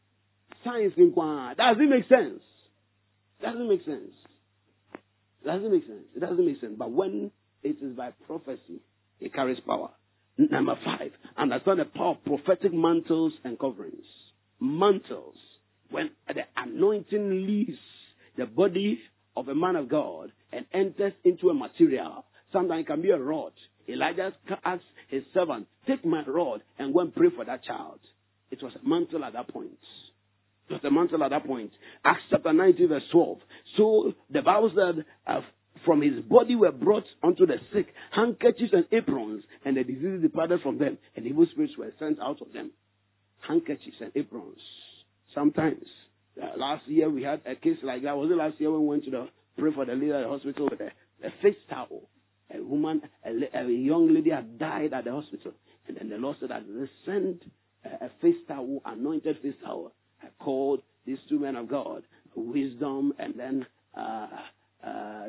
Science in Kwan. Doesn't make sense. Doesn't make sense. Doesn't make sense. It doesn't make sense. But when it is by prophecy, it carries power. Number five, understand the power of prophetic mantles and coverings. Mantles when the anointing leaves the body of a man of God and enters into a material, sometimes it can be a rod. Elijah asked his servant, Take my rod and go and pray for that child. It was a mantle at that point. It was a mantle at that point. Acts chapter 19, verse 12. So the Bible said, uh, from his body were brought unto the sick handkerchiefs and aprons, and the diseases departed from them, and evil spirits were sent out of them. Handkerchiefs and aprons. Sometimes. Uh, last year we had a case like that. Was it last year when we went to the pray for the leader at the hospital with a, a face towel? A woman, a, a, young lady had died at the hospital. And then the Lord said that they send a, a face towel, anointed face towel. I called these two men of God, Wisdom and then uh, uh.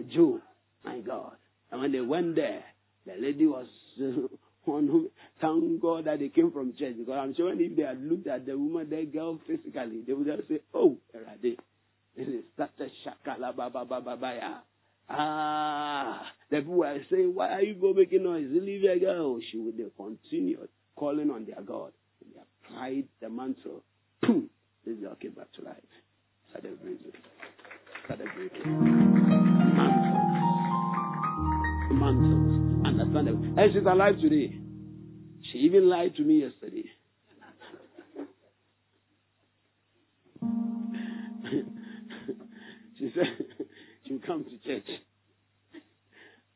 My God. And when they went there, the lady was one who thank God that they came from church because I'm sure if they had looked at the woman, the girl physically, they would just say, "Oh, Erade, this is such a shakala ba ba ba ba ba ya." Ah, the people were saying, Why are you go making noise? Leave your girl. She would they continued calling on their God. And they applied the mantle. Boom. This girl came back to life. Started breathing. Started breathing. Mantles. Mantles. Understand it. And she's alive today. She even lied to me yesterday. she said she'll come to church.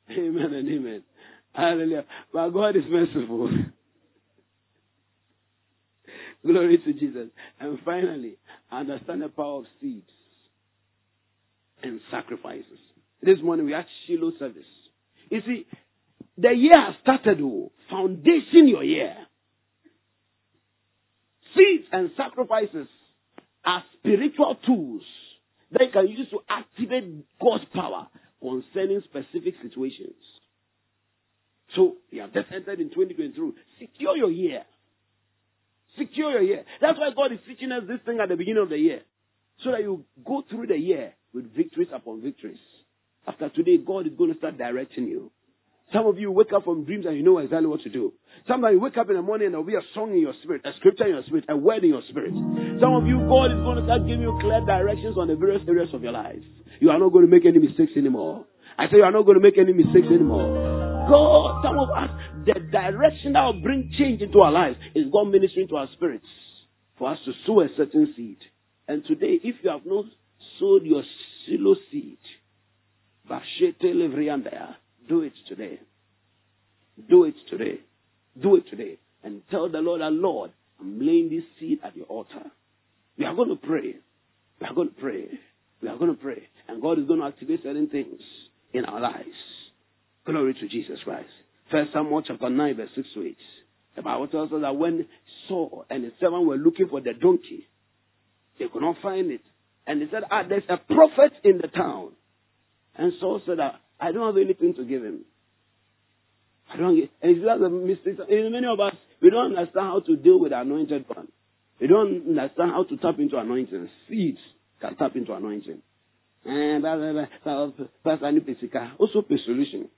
Amen and amen. Hallelujah. But God is merciful. Glory to Jesus. And finally, understand the power of seeds and sacrifices. This morning we had Shiloh service. You see, the year has started. Oh, foundation your year. Seeds and sacrifices are spiritual tools that you can use to activate God's power concerning specific situations. So, you have just entered in 2023. Secure your year. Secure your year. That's why God is teaching us this thing at the beginning of the year. So that you go through the year with victories upon victories. After today, God is going to start directing you. Some of you wake up from dreams and you know exactly what to do. Some of you wake up in the morning and there'll be a song in your spirit, a scripture in your spirit, a word in your spirit. Some of you, God is going to start giving you clear directions on the various areas of your life. You are not going to make any mistakes anymore. I say you are not going to make any mistakes anymore. God, some of us, the direction that will bring change into our lives is God ministering to our spirits for us to sow a certain seed. And today, if you have not sowed your Shiloh seed, do it today. Do it today. Do it today. And tell the Lord, our Lord, I'm laying this seed at your altar. We are going to pray. We are going to pray. We are going to pray. And God is going to activate certain things in our lives. Glory to Jesus Christ. First Samuel chapter 9, verse 6 to 8. The Bible tells us that when Saul and his servant were looking for the donkey, they could not find it. And they said, Ah, there's a prophet in the town. And Saul said, ah, I don't have anything to give him. I don't get, and it's a mistake. And many of us, we don't understand how to deal with anointed one. We don't understand how to tap into anointing. Seeds can tap into anointing. Eh, and Pastor Pesika also pay solution.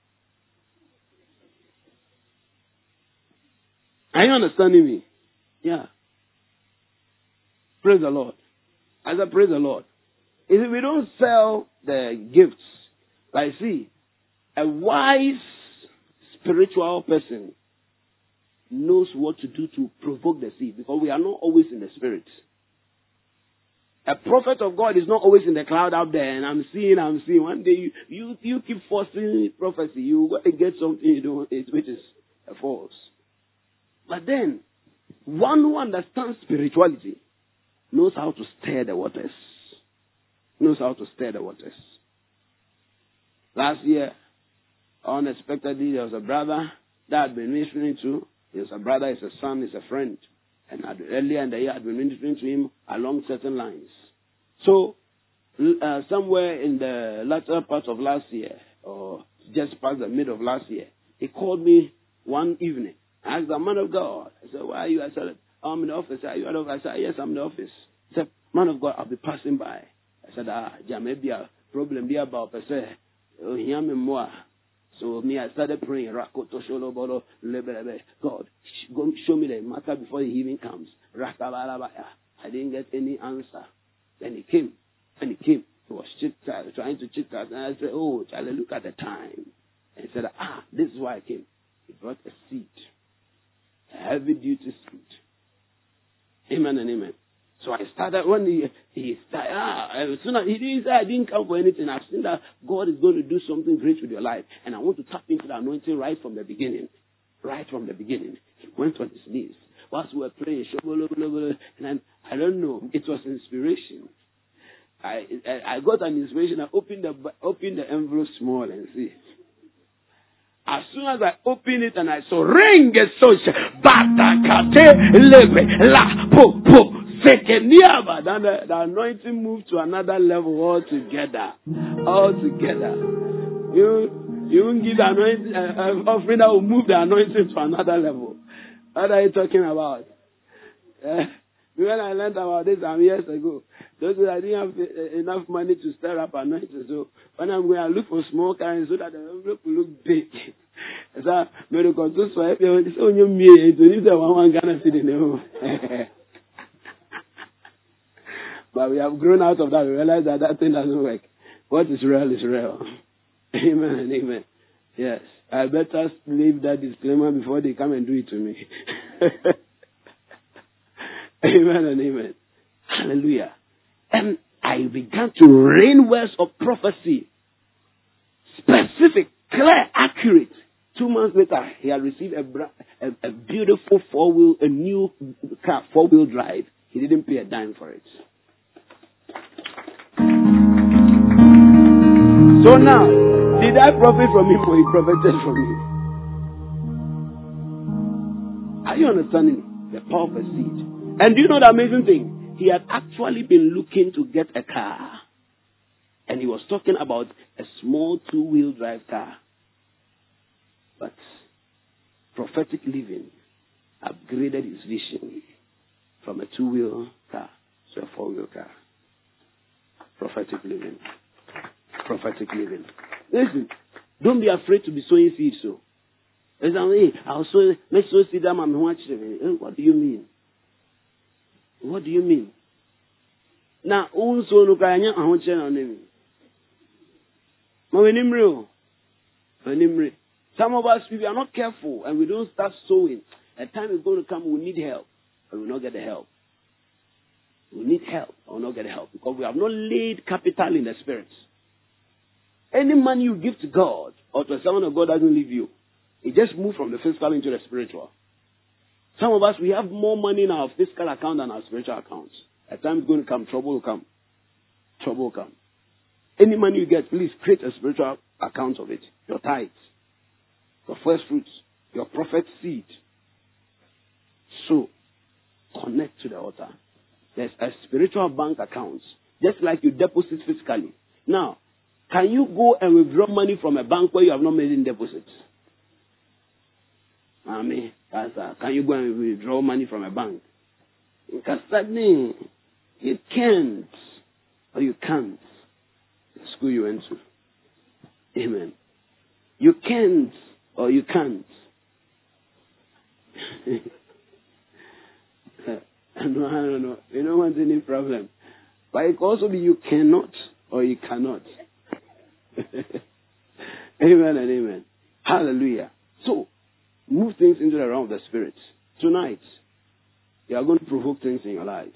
Are you understanding me? Yeah. Praise the Lord. As I praise the Lord. If we don't sell the gifts, like see, a wise spiritual person knows what to do to provoke the seed because we are not always in the spirit. A prophet of God is not always in the cloud out there and I'm seeing, I'm seeing. One day you, you, you keep forcing prophecy, you get something you don't, which is a false. But then, one who understands spirituality knows how to stir the waters. Knows how to stir the waters. Last year, unexpectedly, there was a brother that I'd been ministering to. He was a brother, he's a son, he's a friend. And earlier in the year, I'd been ministering to him along certain lines. So, uh, somewhere in the latter part of last year, or just past the mid of last year, he called me one evening. I asked the man of God. I said, Where are you? I said, I'm in the office. Are you the office? I said, Yes, I'm in the office. He said, Man of God, I'll be passing by. I said, Ah, there may be a problem there about per se. Oh. So me, I started praying. God, show me the matter before the evening comes. I didn't get any answer. Then he came. And he came. He was chit trying to chit chat. And I said, Oh, Charlie, look at the time. And he said, Ah, this is why I came. He brought a seat. A heavy duty seat. Amen and amen. So I started when he, he started, ah, as soon as he didn't say I didn't come for anything, I've seen that God is going to do something great with your life. And I want to tap into the anointing right from the beginning. Right from the beginning. He went on his knees. Whilst we were praying, and then, I don't know, it was inspiration. I, I, got an inspiration. I opened the, opened the envelope small and see. As soon as I opened it and I saw ring social batakate lebe la po po Sekeniaba. Then the, the anointing moved to another level altogether. Altogether. You you won't give the anointing uh, offering that will move the anointing to another level. What are you talking about? Uh, when I learned about this some years ago, those I didn't have uh, enough money to stir up anointing. So when I'm going, I look for small kinds so that the envelope will look big. so go to you so you me to leave the one Ghana city. But we have grown out of that. We realize that that thing doesn't work. What is real is real. Amen and amen. Yes. I better leave that disclaimer before they come and do it to me. amen and amen. Hallelujah. And I began to rain words of prophecy. Specific, clear, accurate. Two months later, he had received a, a, a beautiful four wheel, a new car, four wheel drive. He didn't pay a dime for it. So now, did I profit from him or he profited from me? Are you understanding the power of a seed? And do you know the amazing thing? He had actually been looking to get a car. And he was talking about a small two wheel drive car. But prophetic living upgraded his vision from a two wheel car to a four wheel car. Prophetic living prophetic living. Listen, don't be afraid to be sowing seeds. So, it's hey, I'll sow, let's sow seed. I'm watching. Eh, what do you mean? What do you mean? Now, also no kaya ahụ chere na nemi. Ma we nimre o. We Some of us, if we are not careful and we don't start sowing, a time is going to come we need help, and we will not get the help. We need help or not get help because we have not laid capital in the spirits. Any money you give to God or to someone of God doesn't leave you. It just moves from the physical into the spiritual. Some of us, we have more money in our physical account than our spiritual accounts. At times, going to come, trouble will come. Trouble will come. Any money you get, please create a spiritual account of it. Your tithes, your first fruits, your prophet seed. So, connect to the altar. There's a spiritual bank account, just like you deposit physically. Now, can you go and withdraw money from a bank where you have not made any deposits? I mean, Pastor, can you go and withdraw money from a bank? Because Kasani, you can't, or you can't. The school you went to. Amen. You can't, or you can't. I don't know. You don't want any problem. But it could also be you cannot, or you cannot. amen and amen. Hallelujah. So, move things into the realm of the Spirit. Tonight, you are going to provoke things in your life.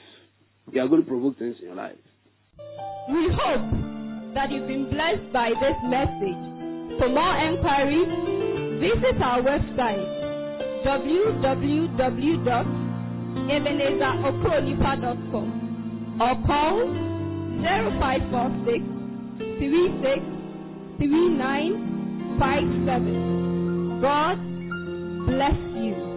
You are going to provoke things in your life. We hope that you've been blessed by this message. For more enquiries, visit our website www.ebenezerokronipa.com or call 0546 36 3957. God bless you.